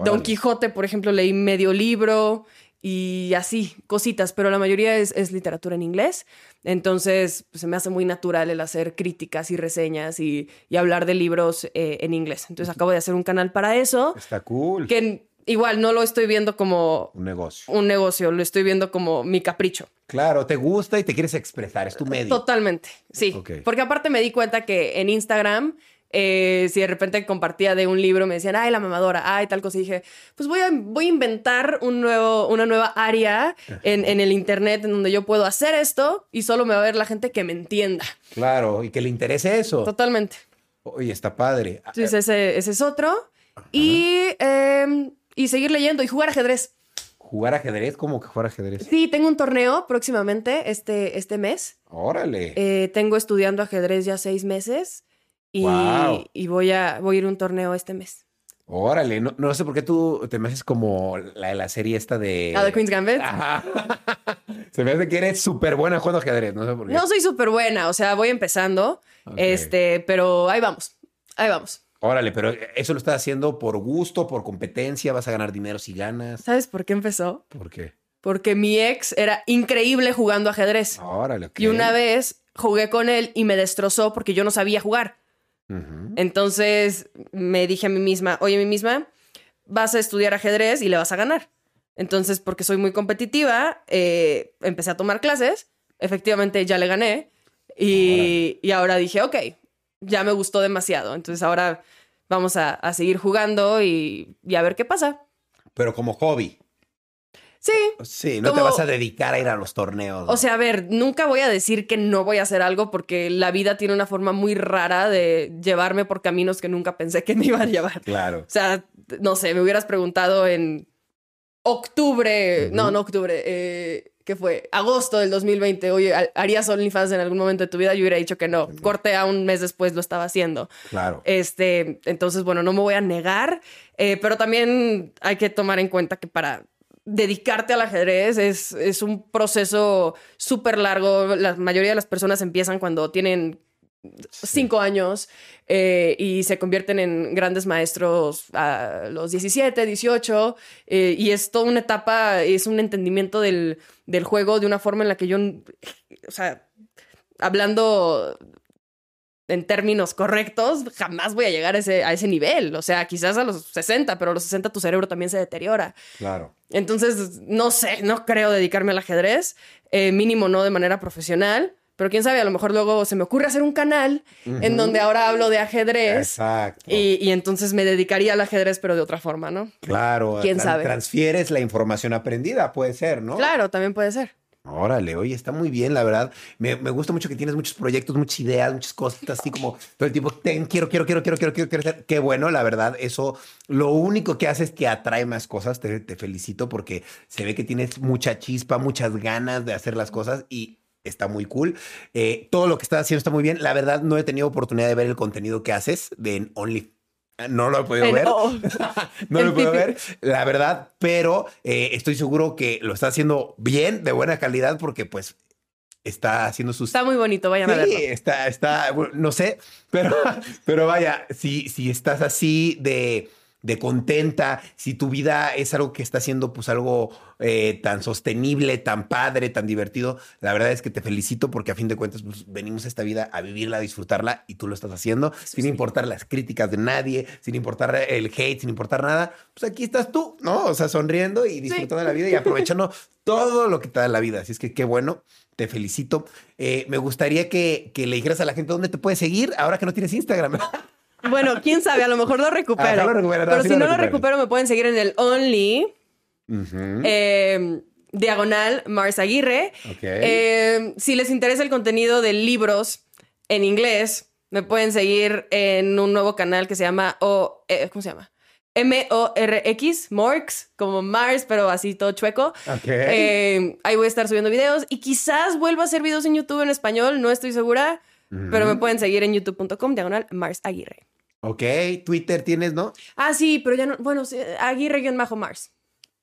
A: Don. Quijote, por ejemplo, leí medio libro y así, cositas, pero la mayoría es, es literatura en inglés. Entonces, pues, se me hace muy natural el hacer críticas y reseñas y, y hablar de libros eh, en inglés. Entonces, acabo de hacer un canal para eso,
B: Está cool.
A: que igual no lo estoy viendo como
B: Un negocio.
A: un negocio, lo estoy viendo como mi capricho.
B: Claro, te gusta y te quieres expresar, es tu medio.
A: Totalmente, sí. Porque aparte me di cuenta que en Instagram, eh, si de repente compartía de un libro, me decían, ay, la mamadora, ay, tal cosa. Y dije, pues voy a, voy a inventar un nuevo, una nueva área en, en el Internet en donde yo puedo hacer esto y solo me va a ver la gente que me entienda.
B: Claro, y que le interese eso.
A: Totalmente.
B: Oye, está padre.
A: Entonces ese, ese es otro. Y, eh, y seguir leyendo y jugar ajedrez.
B: ¿Jugar ajedrez? ¿Cómo que jugar ajedrez?
A: Sí, tengo un torneo próximamente este, este mes.
B: Órale.
A: Eh, tengo estudiando ajedrez ya seis meses y, voy, a, voy a ir a un torneo este mes.
B: Órale. No, no sé por qué tú te me haces como la de la serie esta de.
A: ¿A The Queen's Gambit?
B: Ajá. (laughs) Se me hace que eres súper buena jugando ajedrez. No sé por qué.
A: No soy súper buena, o sea, voy empezando, este, pero ahí vamos, ahí vamos.
B: Órale, pero eso lo estás haciendo por gusto, por competencia, vas a ganar dinero si ganas.
A: ¿Sabes por qué empezó?
B: ¿Por qué?
A: Porque mi ex era increíble jugando ajedrez.
B: Órale.
A: Y una vez jugué con él y me destrozó porque yo no sabía jugar. Entonces me dije a mí misma, oye, a mí misma, vas a estudiar ajedrez y le vas a ganar. Entonces, porque soy muy competitiva, eh, empecé a tomar clases. Efectivamente, ya le gané. Y, y ahora dije, ok, ya me gustó demasiado. Entonces ahora vamos a, a seguir jugando y, y a ver qué pasa.
B: Pero como hobby.
A: Sí.
B: Sí, no te vas a dedicar a ir a los torneos.
A: O sea, a ver, nunca voy a decir que no voy a hacer algo porque la vida tiene una forma muy rara de llevarme por caminos que nunca pensé que me iban a llevar.
B: claro.
A: O sea, no sé, me hubieras preguntado en octubre, no, no octubre, eh, ¿qué fue? Agosto del 2020. Oye, ¿ha- ¿harías OnlyFans en algún momento de tu vida? Yo hubiera dicho que no. Corte a un mes después lo estaba haciendo.
B: Claro.
A: Este, entonces, bueno, no me voy a negar, eh, pero también hay que tomar en cuenta que para dedicarte al ajedrez es, es un proceso súper largo. La mayoría de las personas empiezan cuando tienen cinco años eh, y se convierten en grandes maestros a los 17, 18 eh, y es toda una etapa, es un entendimiento del, del juego de una forma en la que yo, o sea, hablando en términos correctos, jamás voy a llegar a ese, a ese nivel. O sea, quizás a los 60, pero a los 60 tu cerebro también se deteriora.
B: Claro.
A: Entonces, no sé, no creo dedicarme al ajedrez, eh, mínimo no de manera profesional, pero quién sabe, a lo mejor luego se me ocurre hacer un canal en donde ahora hablo de ajedrez
B: Exacto.
A: y, y entonces me dedicaría al ajedrez, pero de otra forma, ¿no?
B: Claro.
A: ¿Quién sabe?
B: Transfieres la información aprendida, puede ser, ¿no?
A: Claro, también puede ser.
B: Órale, oye, está muy bien, la verdad. Me, me gusta mucho que tienes muchos proyectos, muchas ideas, muchas cosas, así como todo el tiempo, ten, quiero, quiero, quiero, quiero, quiero, quiero, quiero. Qué bueno, la verdad, eso lo único que hace es que atrae más cosas. Te, felicito porque se ve que tienes mucha chispa, muchas ganas de hacer las cosas y está muy cool. Eh, todo lo que estás haciendo está muy bien. La verdad, no he tenido oportunidad de ver el contenido que haces de en Only. No lo he podido ver.
A: oh. (laughs) (laughs)
B: no lo puedo
A: pipi.
B: ver, la verdad, pero eh, estoy seguro que lo está haciendo bien, de buena calidad, porque pues está haciendo sus...
A: Está muy bonito, vayan a
B: Sí,
A: verlo.
B: está, está, bueno, no sé, pero, (laughs) pero vaya, si, si estás así de, de contenta, si tu vida es algo que está haciendo pues algo eh, tan sostenible, tan padre, tan divertido, la verdad es que te felicito porque a fin de cuentas pues, venimos a esta vida a vivirla, a disfrutarla y tú lo estás haciendo sin
A: sí.
B: importar las críticas de nadie, sin importar el hate, sin importar nada, pues aquí estás tú, ¿no? O sea, sonriendo y disfrutando de la vida y aprovechando todo lo que te da la vida. Así es que qué bueno, te felicito. Eh, me gustaría que, que le dijeras a la gente dónde te puedes seguir ahora que no tienes Instagram. (laughs)
A: Bueno, quién sabe, a lo mejor lo recupero.
B: A lo mejor lo recuperas,
A: pero si
B: lo
A: no lo recupero, me pueden seguir en el Only, eh, diagonal Mars Aguirre. Eh, si les interesa el contenido de libros en inglés, me pueden seguir en un nuevo canal que se llama o, eh, ¿cómo se llama? M-O-R-X, Morx, como Mars, pero así todo chueco. Eh, ahí voy a estar subiendo videos y quizás vuelva a hacer videos en YouTube en español, no estoy segura, pero me pueden seguir en youtube.com, diagonal Mars Aguirre.
B: Ok, Twitter tienes, ¿no?
A: Ah, sí, pero ya no, bueno, sí, Aguirre-Mars.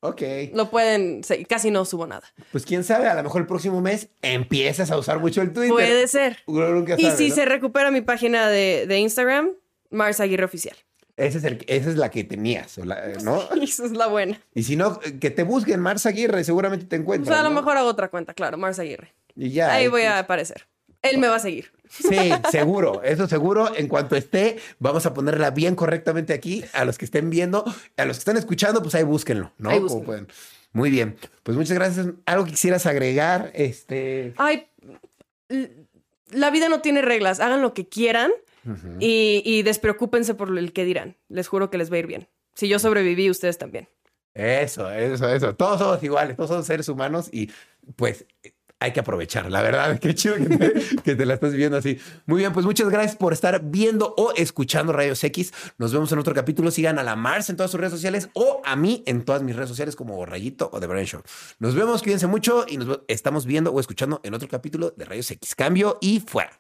B: Ok.
A: Lo pueden, casi no subo nada.
B: Pues quién sabe, a lo mejor el próximo mes empiezas a usar mucho el Twitter.
A: Puede ser.
B: Uno nunca
A: Y
B: sabe,
A: si
B: ¿no?
A: se recupera mi página de, de Instagram, Mars Aguirre Oficial.
B: Ese es el- esa es la que tenías, o la- ¿no? (laughs)
A: Esa es la buena.
B: Y si no, que te busquen Mars Aguirre, seguramente te
A: O
B: encuentran.
A: sea, a lo
B: ¿no?
A: mejor hago otra cuenta, claro, Mars Aguirre.
B: Y ya.
A: Ahí
B: eh,
A: voy a aparecer. Él me va a seguir.
B: Sí, seguro, eso seguro. En cuanto esté, vamos a ponerla bien correctamente aquí. A los que estén viendo, a los que están escuchando, pues ahí búsquenlo, ¿no?
A: Ahí
B: Como
A: búsquenlo.
B: pueden. Muy bien. Pues muchas gracias. ¿Algo que quisieras agregar? Este.
A: Ay, la vida no tiene reglas. Hagan lo que quieran y, y despreocúpense por el que dirán. Les juro que les va a ir bien. Si yo sobreviví, ustedes también.
B: Eso, eso, eso. Todos somos iguales, todos somos seres humanos y pues hay que aprovechar, la verdad. (laughs) Qué chido que te, que te la estás viendo así. Muy bien, pues muchas gracias por estar viendo o escuchando Rayos X. Nos vemos en otro capítulo. Sigan a la Mars en todas sus redes sociales o a mí en todas mis redes sociales como Rayito o The Brain Show. Nos vemos, cuídense mucho y nos estamos viendo o escuchando en otro capítulo de Rayos X. Cambio y fuera.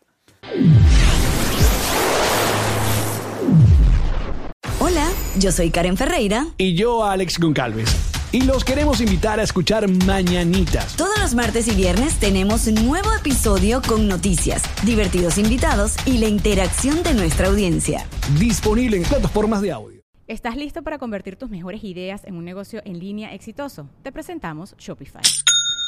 D: Hola, yo soy Karen Ferreira
E: Y yo, Alex Goncalves.
D: Y los queremos invitar a escuchar Mañanitas.
E: Todos los martes y viernes tenemos un nuevo episodio con noticias, divertidos invitados y la interacción de nuestra audiencia.
D: Disponible en plataformas de audio.
C: ¿Estás listo para convertir tus mejores ideas en un negocio en línea exitoso? Te presentamos Shopify.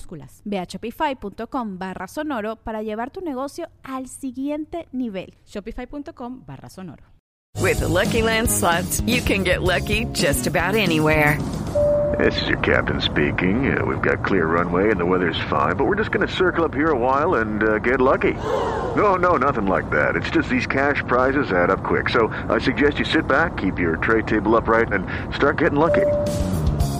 C: minúsculas. Ve a shopify.com barra sonoro para llevar tu negocio al siguiente nivel. Shopify.com barra sonoro.
F: With the Lucky Land slots, you can get lucky just about anywhere.
G: This is your captain speaking. Uh, we've got clear runway and the weather's fine, but we're just going to circle up here a while and uh, get lucky. No, no, nothing like that. It's just these cash prizes add up quick. So I suggest you sit back, keep your tray table upright, and start getting lucky.